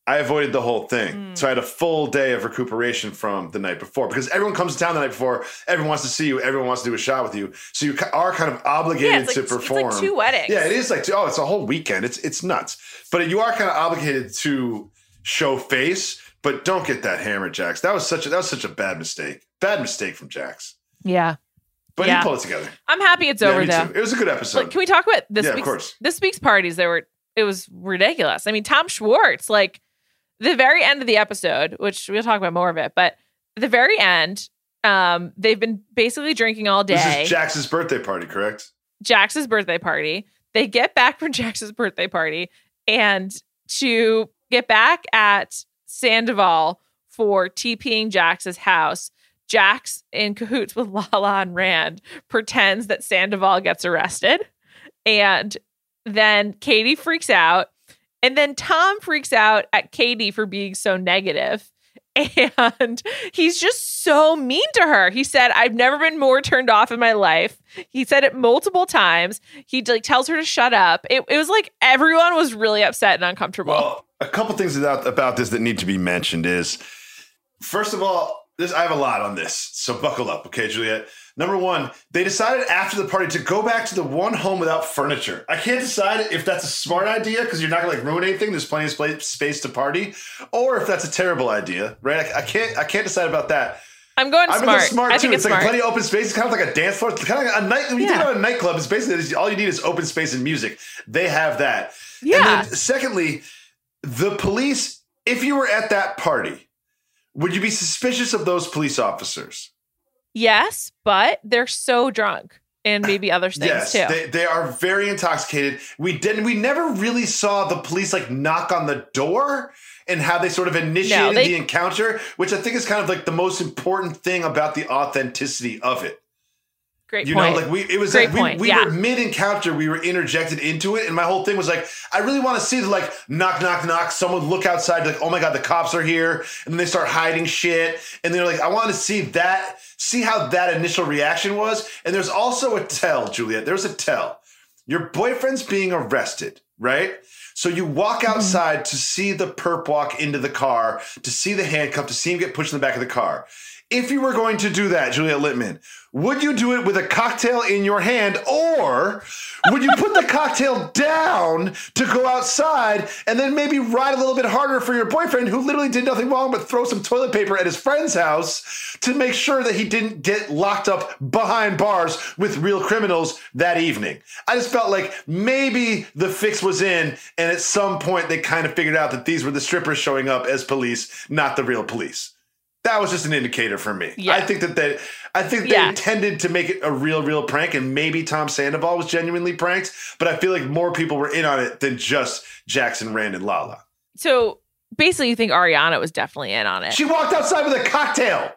I avoided the whole thing. Hmm. So I had a full day of recuperation from the night before because everyone comes to town the night before. Everyone wants to see you. Everyone wants to do a shot with you. So you are kind of obligated yeah, to like, it's perform. like two weddings. Yeah, it is like oh, it's a whole weekend. It's it's nuts. But you are kind of obligated to show face. But don't get that hammer, Jax. That was such a that was such a bad mistake. Bad mistake from Jax. Yeah. But Yeah. he pulled it together. I'm happy it's Yeah, over though. too. It was a good episode. Like, can we talk about this Yeah, of week's course. this week's parties? They were it was ridiculous. I mean, Tom Schwartz, like the very end of the episode, which we'll talk about more of it, but the very end, um, they've been basically drinking all this day. is Jax's birthday party, correct? Jax's birthday party. They get back from (laughs) Jax's birthday party and to get back at Sandoval for TPing Jax's house. Jax, in cahoots with Lala and Rand, pretends that Sandoval gets arrested. And then Katie freaks out. And then Tom freaks out at Katie for being so negative. (laughs) And he's just so mean to her. He said, I've never been more turned off in my life. He said it multiple times. He like tells her to shut up. It, it was like everyone was really upset and uncomfortable. Well, a couple things about, about this that need to be mentioned is first of all, this I have a lot on this, so buckle up, okay, Juliet. Number one, they decided after the party to go back to the one home without furniture. I can't decide if that's a smart idea because you're not gonna like ruin anything. There's plenty of spa- space to party, or if that's a terrible idea, right? I, I can't I can't decide about that. I'm going I'm smart. mean, smart I too. think it's, it's, like smart. plenty of open space. It's kind of like a dance floor. It's kind of like a night. When you think Yeah. about a nightclub, it's basically all you need is open space and music. They have that. Yeah. And then secondly, the police. If you were at that party, would you be suspicious of those police officers? yes, but they're so drunk and (laughs) maybe other things yes, too. they, they are very intoxicated. We didn't. We never really saw the police like knock on the door and how they sort of initiated they- the encounter, which I think is kind of like the most important thing about the authenticity of it. Great You point. know, like we it was Great like we, point, we yeah. were mid encounter, we were interjected into it, and my whole thing was like, I really want to see the like knock, knock, knock. Someone look outside, like, oh my god, the cops are here, and then they start hiding shit, and they're like, I want to see that, see how that initial reaction was. And there's also a tell, Juliet. There's a tell. Your boyfriend's being arrested. right? So you walk Mm-hmm. outside to see the perp walk into the car, to see the handcuff, to see him get pushed in the back of the car. If you were going to do that, Juliet Litman, would you do it with a cocktail in your hand or would you put the cocktail down to go outside and then maybe ride a little bit harder for your boyfriend who literally did nothing wrong but throw some toilet paper at his friend's house to make sure that he didn't get locked up behind bars with real criminals that evening? I just felt like maybe the fix was in and at some point they kind of figured out that these were the strippers showing up as police, not the real police. That was just an indicator for me. Yeah. I think that they, I think they Yeah. intended to make it a real, real prank, and maybe Tom Sandoval was genuinely pranked. But I feel like more people were in on it than just Jackson, Rand, and Lala. So basically, you think Ariana was definitely in on it. She walked outside with a cocktail.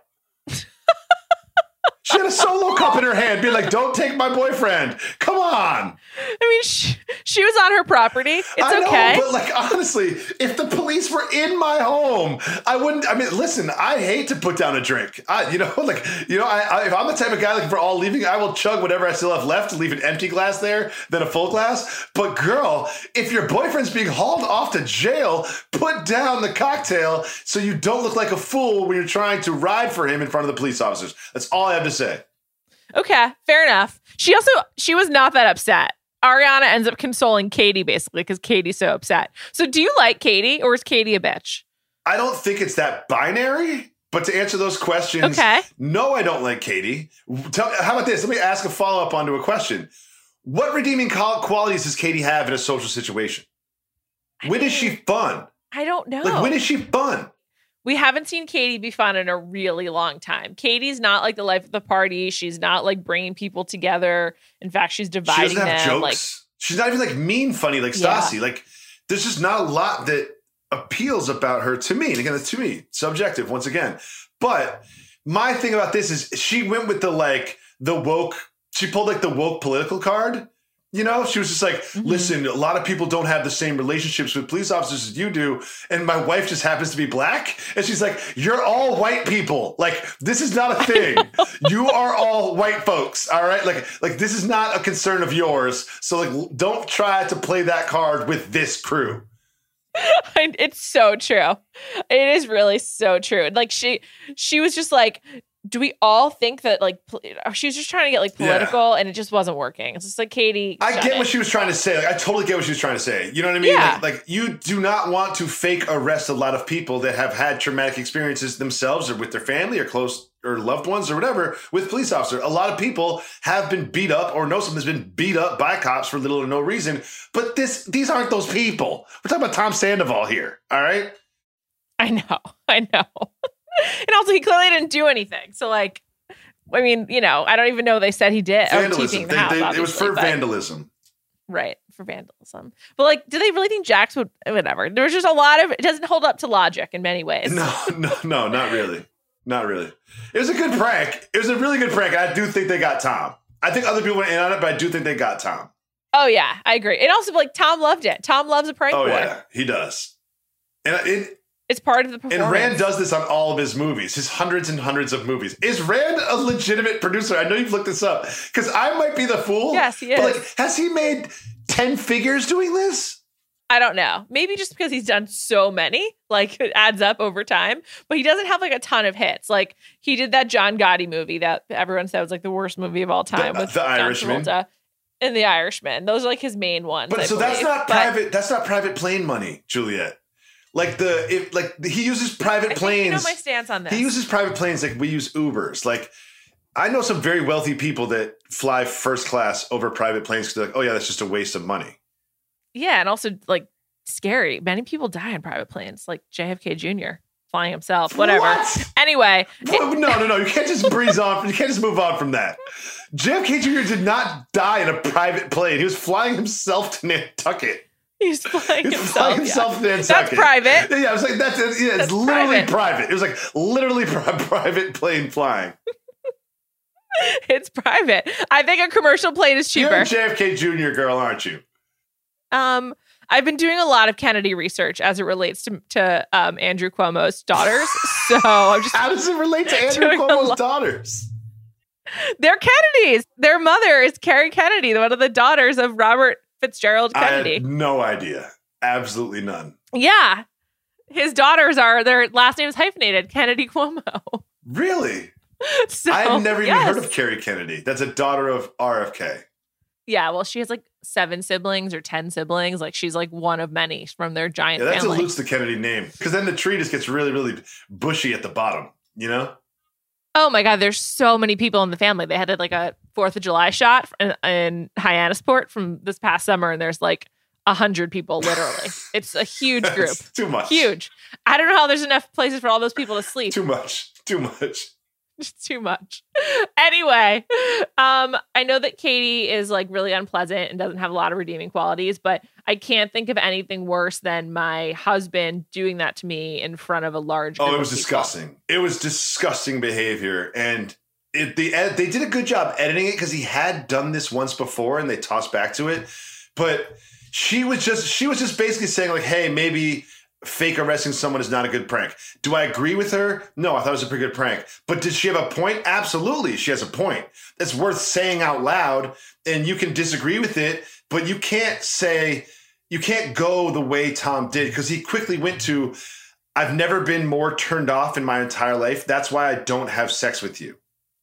She had a solo cup in her hand, being like, "Don't take my boyfriend. Come on." I mean, she, she was on her property. It's I know, okay. but like honestly, if the police were in my home, I wouldn't. I mean, listen, I hate to put down a drink. I, you know, (laughs) like you know, I, I, if I'm the type of guy looking for all leaving, I will chug whatever I still have left leave an empty glass there then a full glass. But girl, if your boyfriend's being hauled off to jail, put down the cocktail so you don't look like a fool when you're trying to ride for him in front of the police officers. That's all I have to say. okay, fair enough. She also she was not that upset. Ariana ends up consoling Katie basically because Katie's so upset. So, do you like Katie or is Katie a bitch? I don't think it's that binary. But to answer those questions, Okay. no, I don't like Katie. Tell, how about this? Let me ask a follow up onto a question. What redeeming qualities does Katie have in a social situation? When is she fun? I don't know. Like, when is she fun? We haven't seen Katie be fun in a really long time. Katie's not like the life of the party. She's not like bringing people together. In fact, she's She dividing doesn't have them. jokes. Like, She's not even like mean funny like Yeah. Stassi. Like, there's just not a lot that appeals about her to me. And again, it's to me, subjective once again. But my thing about this is she went with the like the woke, she pulled like the woke political card. You know, she was just like, Mhm. listen, a lot of people don't have the same relationships with police officers as you do. And my wife just happens to be black. And she's like, you're all white people. Like, this is not a thing. (laughs) you are all white folks. All right. Like, like this is not a concern of yours. So like, don't try to play that card with this crew. (laughs) it's so true. It is really so true. Like she she was just like do we all think that like pol- she was just trying to get like Yeah. political and it just wasn't working. It's just like Katie. I get it. what she was trying to say. Like, I totally get what she was trying to say. You know what I mean? Yeah. Like, like, you do not want to fake arrest a lot of people that have had traumatic experiences themselves or with their family or close or loved ones or whatever with police officer. A lot of people have been beat up or know someone has been beat up by cops for little or no reason. But this these aren't those people. We're talking about Tom Sandoval here. All right. I know. (laughs) I know. And also he clearly didn't do anything. So like I mean, you know, I don't even know they said he did. Vandalism. the They- house, they- it was for but- vandalism. Right, for vandalism. But like, do they really think Jax would whatever? There was just a lot of it doesn't hold up to logic in many ways. No, (laughs) no, no, not really. Not really. It was a good prank. It was a really good prank. I do think they got Tom. I think other people went in on it, but I do think they got Tom. Oh yeah, I agree. And also like Tom loved it. Tom loves a prank Oh yeah, he does. And it, It's part of the performance. and Rand does this on all of his movies, his hundreds and hundreds of movies. Is Rand a legitimate producer? I know you've looked this up because I might be the fool. Yes, he But is. like, has he made ten figures doing this? I don't know. Maybe just because he's done so many, like it adds up over time. But he doesn't have like a ton of hits. Like he did that John Gotti movie that everyone said was like the worst movie of all time The- with uh, The John Irishman. Travolta and The Irishman. Those are like his main ones. But I so that's not But private. That's not private plane money, Juliet. Like the if like he uses private I planes. you know my stance on this. He uses private planes like we use Ubers. Like I know some very wealthy people that fly first class over private planes because they're like, oh yeah, that's just a waste of money. yeah, and also like scary. Many people die in private planes, like JFK Jr. flying himself. Whatever. What? Anyway, Well, no, no, no. You can't just breeze on. You can't just move on from that. JFK Jr. did not die in a private plane. He was flying himself to Nantucket. He's flying He was himself. flying yeah. himself Nantucket. That's private. Yeah, I was like, that's yeah, it's That's literally private. private. It was like literally (laughs) pri- private plane flying. (laughs) It's private. I think a commercial plane is cheaper. You're. JFK Jr. girl, aren't you? Um, I've been doing a lot of Kennedy research as it relates to to um, Andrew Cuomo's daughters. (laughs) so I'm just How does it relate to Andrew Cuomo's daughters? they're Kennedys. Their mother is Kerry Kennedy, one of the daughters of Robert Fitzgerald I Kennedy. no idea. Absolutely none. Yeah. His daughters are their last name is hyphenated, Kennedy Cuomo. Really? (laughs) so I had never even yes. heard of Kerry Kennedy. That's a daughter of RFK. Yeah, well, she has like seven siblings or ten siblings. Like she's like one of many from their giant Yeah, that family. dilutes the Kennedy name because then the tree just gets really, really bushy at the bottom. You know? Oh my god, there's so many people in the family. They had like a Fourth of July shot in, in Hyannisport from this past summer, and there's like a hundred people literally. (laughs) it's a huge group, It's too much. huge. I don't know how there's enough places for all those people to sleep. Too much. Too much. (laughs) Just too much. Anyway, um, I know that Katie is like really unpleasant and doesn't have a lot of redeeming qualities, but I can't think of anything worse than my husband doing that to me in front of a large. Oh, it was disgusting. It was disgusting behavior, and it, the ed- they did a good job editing it because he had done this once before, and they tossed back to it. But she was just she was just basically saying like, "Hey, maybe." Fake arresting someone is not a good prank. Do I agree with her? No, I thought it was a pretty good prank. But did she have a point? Absolutely, she has a point. It's worth saying out loud, and you can disagree with it, but you can't say you can't go the way Tom did because he quickly went to I've never been more turned off in my entire life. That's why I don't have sex with you.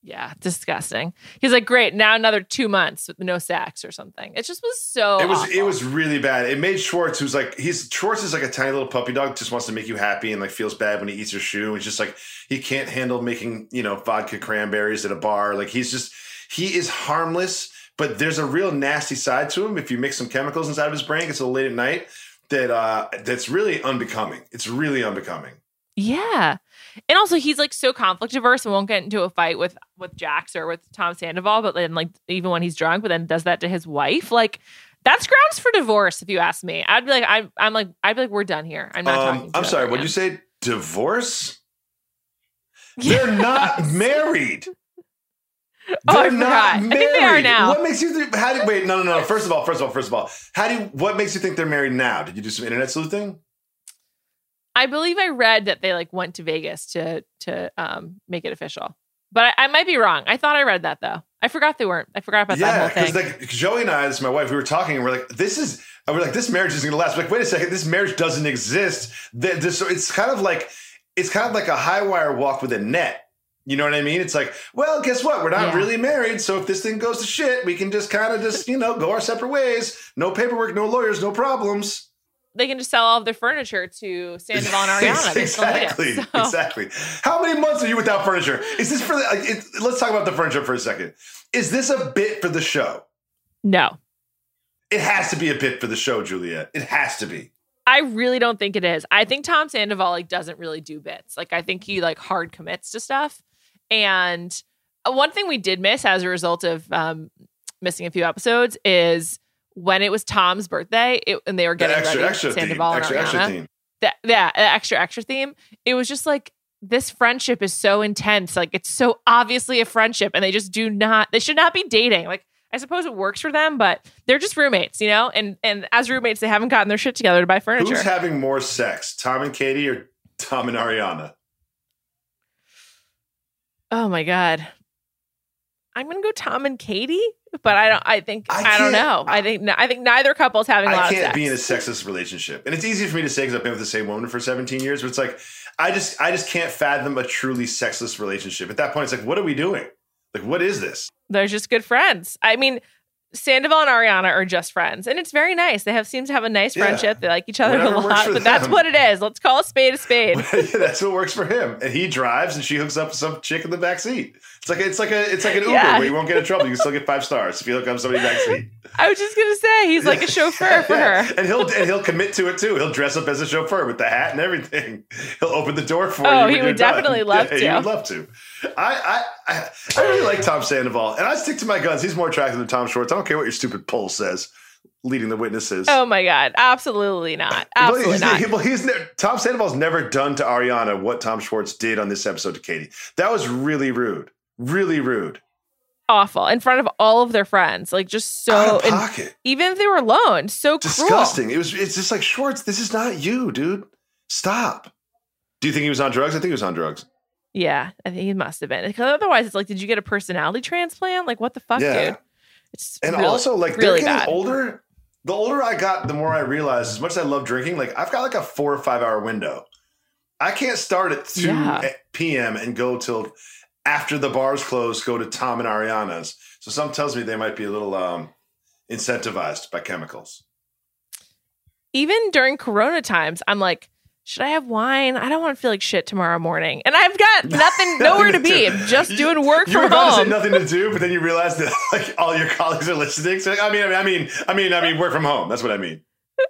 Yeah, disgusting. He's like, great. Now another two months with no sex or something. It just was so. it was awful. it was really bad. It made Schwartz, who's like he's Schwartz is like a tiny little puppy dog, just wants to make you happy and like feels bad when he eats your shoe. He's just like he can't handle making you know vodka cranberries at a bar. Like he's just he is harmless, but there's a real nasty side to him. If you mix some chemicals inside of his brain, it's a little late at night. That uh that's really unbecoming. It's really unbecoming. Yeah. And also he's like so conflict averse and won't get into a fight with with Jax or with Tom Sandoval, but then like even when he's drunk, but then does that to his wife. Like that's grounds for divorce, if you ask me. I'd be like, I'm I'm like, I'd be like, we're done here. I'm not talking. Um, to I'm sorry. did you say? Divorce? (laughs) They're not married. (laughs) Oh, I They're not forgot. I think they are now. What makes you think? How do wait? No, no, no. First of all, first of all, first of all, how do you? What makes you think they're married now? Did you do some internet sleuthing? I believe I read that they like went to Vegas to to um make it official. But I, I might be wrong. I thought I read that though. I forgot they weren't. I forgot about that yeah, whole because thing. like Joey and I, this my wife. We were talking, and we're like, "This is." We're like, "This marriage isn't going to last." We're like, wait a second, this marriage doesn't exist. Th- This, it's kind of like it's kind of like a high wire walk with a net. You know what I mean? It's like, well, guess what? We're not Yeah. really married, so if this thing goes to shit, we can just kind of just you know go our separate ways. No paperwork, no lawyers, no problems. They can just sell all of their furniture to Sandoval and Ariana. Need it. exactly, So- exactly. How many months are you without furniture? Is this for the? Like, it, let's talk about the furniture for a second. Is this a bit for the show? No, It has to be a bit for the show, Juliet. It has to be. I really don't think it is. I think Tom Sandoval like doesn't really do bits. Like I think he like hard commits to stuff. And one thing we did miss as a result of um, missing a few episodes is when it was Tom's birthday it, and they were The getting extra, ready. extra theme. Sandoval and Extra, extra uh-huh. theme. That yeah, extra extra theme. It was just like this friendship is so intense. Like it's so obviously a friendship, and they just do not. They should not be dating. Like I suppose it works for them, but they're just roommates, you know. And and as roommates, they haven't gotten their shit together to buy furniture. Who's having more sex, Tom and Katie or Tom and Ariana? oh my god, I'm gonna go Tom and Katie, but I don't. I think I I, don't know. I think I think neither couple's having a lot I can't be in a sexist relationship, and it's easy for me to say because I've been with the same woman for 17 years. But it's like I just, I just can't fathom a truly sexless relationship. At that point, it's like, what are we doing? Like, what is this? They're just good friends. I mean, Sandoval and Ariana are just friends, and it's very nice. They have seem to have a nice Yeah. friendship. They like each other Whatever a lot, but that's what it is. Let's call a spade a spade. (laughs) yeah, that's what works for him. And he drives, and she hooks up with some chick in the back seat. It's like it's like a it's like an Uber Yeah. where you won't get in trouble. You can still get five stars if you hook up somebody back seat. (laughs) I was just gonna say he's like a chauffeur for (laughs) her. and he'll and he'll commit to it too. He'll dress up as a chauffeur with the hat and everything. He'll open the door for Oh, you. Oh, he would you're done. definitely love to. He would love to. I, I I really like Tom Sandoval, and I stick to my guns. He's more attractive than Tom Schwartz. I don't care what your stupid poll says. Leading the witnesses. Oh my god, absolutely not. Absolutely he's, not. he- well, he's ne- Tom Sandoval's never done to Ariana what Tom Schwartz did on this episode to Katie. That was really rude. Really rude. Awful in front of all of their friends, like just so. Pocket. even if they were alone, so cruel. Disgusting. It was. It's just like Schwartz. This is not you, dude. Stop. Do you think he was on drugs? I think he was on drugs. Yeah, I think he must have been. Because otherwise, it's like, did you get a personality transplant? Like, what the fuck, Yeah. dude? It's And really- also, like really they're getting bad. older. the older I got, the more I realized as much as I love drinking, like I've got like a four or five hour window. I can't start at 2 Yeah. p.m. and go till after the bars close, go to Tom and Ariana's. So some tells me they might be a little um, incentivized by chemicals. Even during Corona times, I'm like, should I have wine? I don't want to feel like shit tomorrow morning. And I've got (laughs) nothing, nowhere to be. I'm just You- doing work You were from about to say home. nothing to do, but then you realize that (laughs) like all your colleagues are listening. So I mean, I mean, I mean, I mean, I mean, work from home. That's what I mean. (laughs)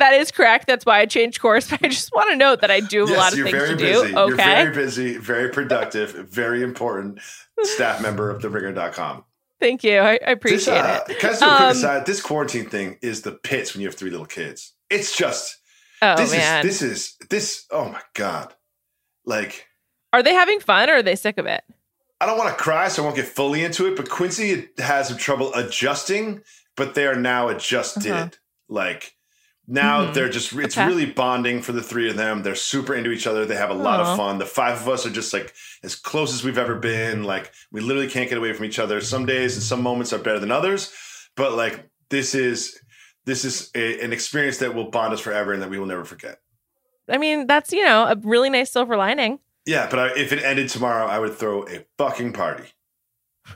That is correct. That's why I changed course. But I just want to note that I do have a lot of you're things very to busy. do. You're very busy, very productive, very important staff member of theringer.com. Thank you. I, I appreciate This, uh, it. Can I just quick Um, aside? This quarantine thing is the pits when you have three little kids. It's just Oh this man. is this is this. Oh my god! Like are they having fun or are they sick of it? I don't want to cry, so I won't get fully into it. But Quincy has some trouble adjusting, but they are now adjusted. Uh-huh. Like now Mhm. they're just it's Okay. really bonding for the three of them. They're super into each other. They have a lot of fun. The five of us are just like as close as we've ever been. Like we literally can't get away from each other. Some days and some moments are better than others, but like this is this is a, an experience that will bond us forever and that we will never forget. I mean, that's you know a really nice silver lining. Yeah, but I, if it ended tomorrow, I would throw a fucking party. (laughs)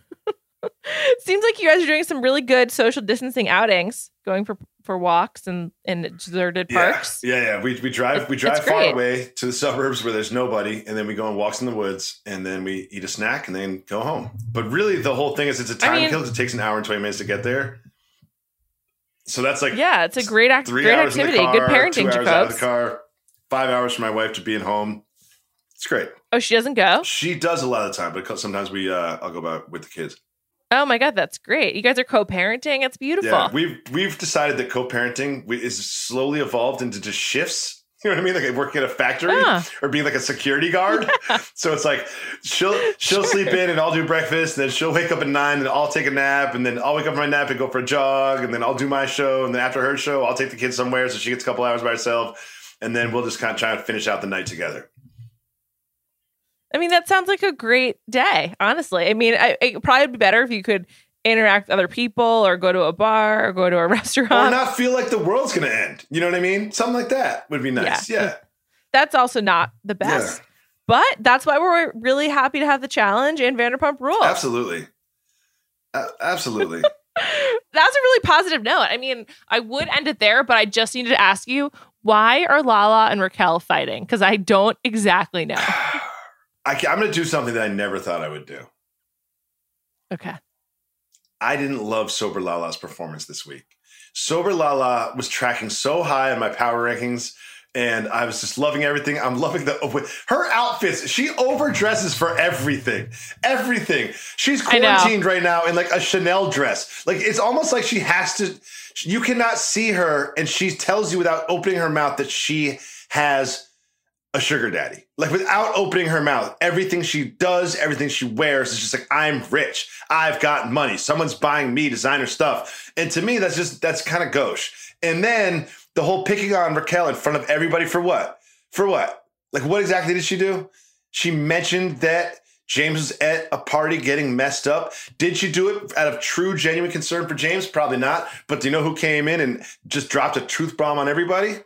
Seems like you guys are doing some really good social distancing outings, going for for walks and in deserted parks. Yeah, yeah. We, we drive It's- we drive far great. away to the suburbs where there's nobody, and then we go on walks in the woods, and then we eat a snack, and then go home. But really, the whole thing is it's a time mean- kill. It takes an hour and twenty minutes to get there. So that's like Yeah, it's a great act, three great hours activity. in the car, good parenting, two hours out of the car, five hours for my wife to be being home. It's great. Oh, she doesn't go. She does a lot of the time, but sometimes we uh, I'll go about with the kids. Oh my god, that's great. You guys are co-parenting. It's beautiful. Yeah, we've we've decided that co-parenting is slowly evolved into just shifts. You know what I mean? Like working at a factory or being like a security guard. (laughs) So it's like she'll she'll sleep in and I'll do breakfast, and then she'll wake up at nine, and I'll take a nap, and then I'll wake up from my nap and go for a jog, and then I'll do my show, and then after her show, I'll take the kids somewhere so she gets a couple hours by herself, and then we'll just kind of try and finish out the night together. I mean, that sounds like a great day. Honestly, I mean, I, it probably would be better if you could interact with other people, or go to a bar, or go to a (laughs) restaurant. Or not feel like the world's gonna end. You know what I mean? Something like that would be nice. Yeah. Yeah. That's also not the best. But that's why we're really happy to have the challenge and Vanderpump Rules. Absolutely. A- absolutely. (laughs) That's a really positive note. I mean, I would end it there, but I just needed to ask you why are Lala and Raquel fighting? Because I don't exactly know. (sighs) I, am going to do something that I never thought I would do. Okay. I didn't love Sober Lala's performance this week. Sober Lala was tracking so high in my power rankings, and I was just loving everything. I'm loving the oh, her outfits. She overdresses for everything, everything. She's quarantined right now in like a Chanel dress. Like it's almost like she has to. You cannot see her, and she tells you without opening her mouth that she has a sugar daddy. Like without opening her mouth, everything she does, everything she wears is just like, I'm rich. I've got money. Someone's buying me designer stuff. And to me, that's just, that's kind of gauche. And then the whole picking on Raquel in front of everybody for what? For what? Like, what exactly did she do? She mentioned that James was at a party getting messed up. Did she do it out of true, genuine concern for James? Probably not. But do you know who came in and just dropped a truth bomb on everybody?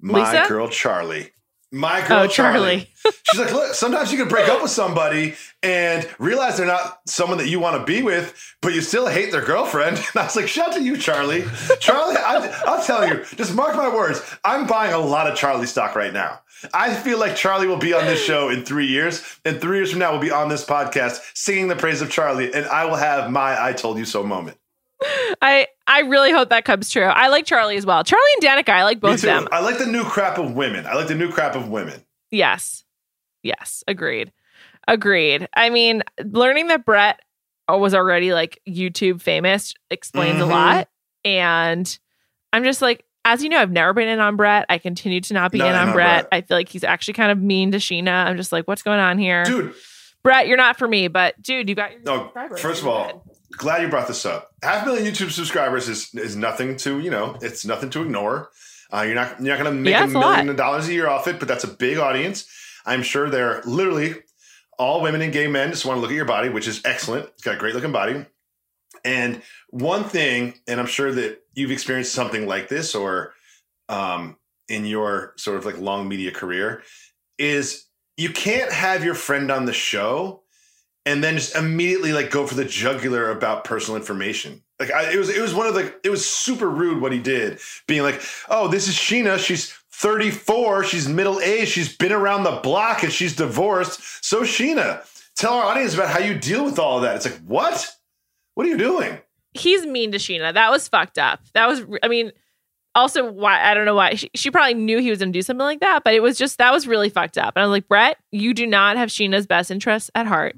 My Lisa? girl Charlie. My oh, girl Oh, Charlie. Charlie. (laughs) She's like, look, sometimes you can break up with somebody and realize they're not someone that you want to be with, but you still hate their girlfriend. (laughs) And I was like, shout to you, Charlie. Charlie, I'm, I'm telling you, just mark my words. I'm buying a lot of Charlie stock right now. I feel like Charlie will be on this show in three years, and three years from now, we'll be on this podcast singing the praise of Charlie, and I will have my I told you so moment. I I really hope that comes true. I like Charlie as well. Charlie and Danica, I like both of them. I like the new crap of women. I like the new crap of women. Yes. Yes. Agreed. Agreed. I mean, learning that Brett was already like YouTube famous explains Mhm. a lot. And I'm just like, as you know, I've never been in on Brett. I continue to not be No, in I'm on Brett. Brett. I feel like he's actually kind of mean to Scheana. I'm just like, what's going on here? Dude, Brett, you're not for me, but dude, you got your No, subscribers. first of all. Glad you brought this up. Half a million YouTube subscribers is is nothing to you know. It's nothing to ignore. Uh, you're not you're not going to make Yeah, a it's a million dollars a year off it, but that's a big audience. I'm sure they're literally all women and gay men just want to look at your body, which is excellent. It's got a great looking body, And one thing, and I'm sure that you've experienced something like this or um, in your sort of like long media career, is you can't have your friend on the show and then just immediately like go for the jugular about personal information. Like I, it was, it was one of the, it was super rude what he did, being like, "Oh, this is Scheana. She's 34. She's middle aged. She's been around the block and she's divorced. So Scheana, tell our audience about how you deal with all of that." It's like, what? What are you doing? He's mean to Scheana. That was fucked up. That was, I mean, also why I don't know why she, she probably knew he was going to do something like that, but it was just that was really fucked up. And I was like, Brett, you do not have Scheana's best interests at heart.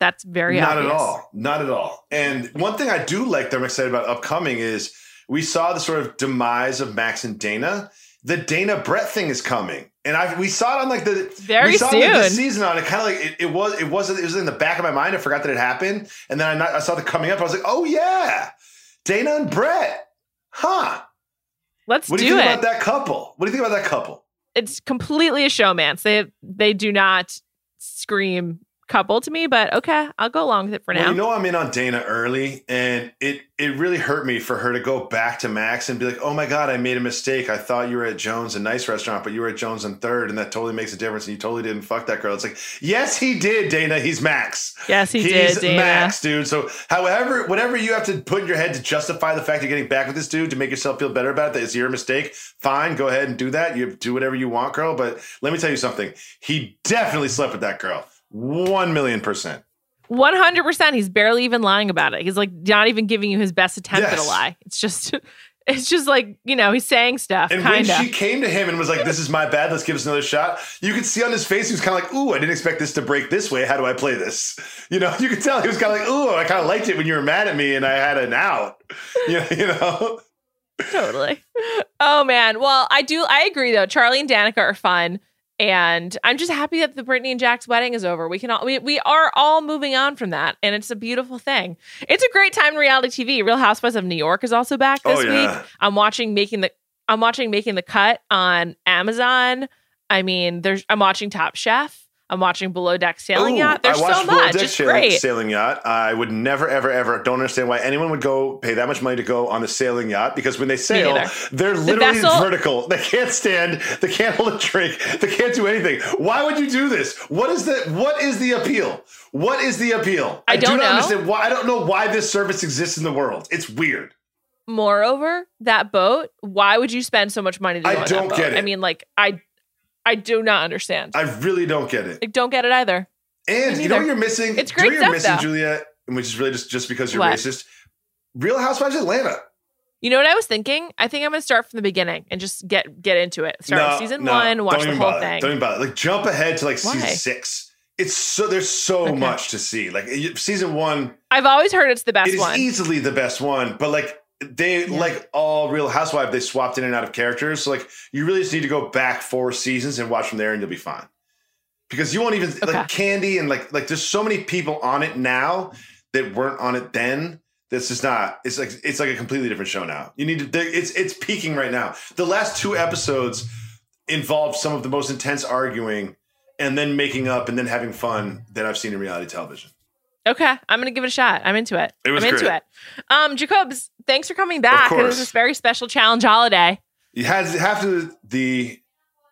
That's very not obvious. at all, not at all. And one thing I do like that I'm excited about upcoming is we saw the sort of demise of Max and Dayna. The Dayna Brett thing is coming, and I we saw it on like the very we saw soon. It season on it. Kind of like it, it was it was it was in the back of my mind. I forgot that it happened, and then I, not, I saw the coming up. I was like, oh yeah, Dayna and Brett, huh? Let's What do do you think it. about that couple? What do you think about that couple? It's completely a showmance. They they do not scream couple to me, but okay, I'll go along with it for Well, now. you know I'm in on Dayna early, and it it really hurt me for her to go back to Max and be like, "Oh my God, I made a mistake. I thought you were at Jones, a nice restaurant, but you were at Jones and Third, and that totally makes a difference. And you totally didn't fuck that girl." It's like, yes, he did, Dayna. He's Max. yes, he He's did, Dayna. Max, dude. So, however, whatever you have to put in your head to justify the fact you're getting back with this dude to make yourself feel better about it, that it's your mistake. Fine, go ahead and do that. You do whatever you want, girl. But let me tell you something. He definitely slept with that girl. One million percent. One hundred percent. He's barely even lying about it. He's like not even giving you his best attempt at a lie. It's just, (laughs) it's just like you know he's saying stuff. And when Kind of. she came to him and was like, "This is my bad. Let's give us another shot," you could see on his face he was kind of like, "Ooh, I didn't expect this to break this way. How do I play this?" You know, (laughs) you could tell he was kind of like, "Ooh, I kind of liked it when you were mad at me and I had an out." (laughs) You know, you know. totally. Oh man. Well, I do. I agree though. Charlie and Danica are fun, and I'm just happy that the Brittany and Jax's wedding is over. We can all we we are all moving on from that, and it's a beautiful thing. It's a great time in reality TV. Real Housewives of New York is also back this Oh, yeah. week. I'm watching making the I'm watching making the cut on Amazon. I mean, there's I'm watching Top Chef. I'm watching Below Deck Sailing Ooh, Yacht. There's I watched so Below much. Deck It's sailing, great. Sailing yacht. I would never, ever, ever. Don't understand why anyone would go pay that much money to go on a sailing yacht because when they sail, they're literally vessel- vertical. (laughs) They can't stand. They can't hold a drink. They can't do anything. Why would you do this? What is the What is the appeal? What is the appeal? I do don't not know. understand why. I don't know why this service exists in the world. It's weird. Moreover, that boat, why would you spend so much money to go I on that don't get it. I mean, like, I I do not understand. I really don't get it. I don't get it either. And you know what you're missing? It's Do you know what you're stuff, missing, though. Juliet, which is really just just because you're What? racist. Real Housewives of Atlanta. You know what I was thinking? I think I'm gonna start from the beginning and just get get into it. Start with season one, watch the whole thing. Don't even bother. Like jump ahead to like season six. It's so there's so Okay. much to see. Like season one, I've always heard it's the best is one. It's easily the best one. But like they Yeah. like all Real Housewives, they swapped in and out of characters. So like you really just need to go back four seasons and watch from there, and you'll be fine. Because you won't even Okay. like Candy and like like there's so many people on it now that weren't on it then. This is not. It's like it's like a completely different show now. You need to. It's it's peaking right now. The last two episodes involved some of the most intense arguing, and then making up and then having fun that I've seen in reality television. Okay, I'm gonna give it a shot. I'm into it. It was I'm into it. Um, Jacobs, thanks for coming back. It was this very special challenge holiday. You had after the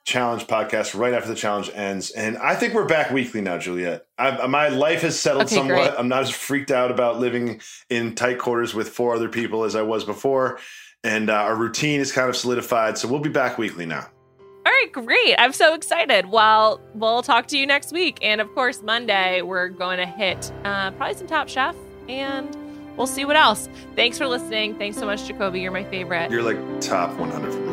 challenge podcast right after the challenge ends, and I think we're back weekly now, Juliet. I, my life has settled Okay, somewhat. great. I'm not as freaked out about living in tight quarters with four other people as I was before, and uh, our routine is kind of solidified. So we'll be back weekly now. All right, great. I'm so excited. Well, we'll talk to you next week. And of course, Monday, we're going to hit uh, probably some Top Chef and we'll see what else. Thanks for listening. Thanks so much, Jacoby. You're my favorite. You're like top 100 for me.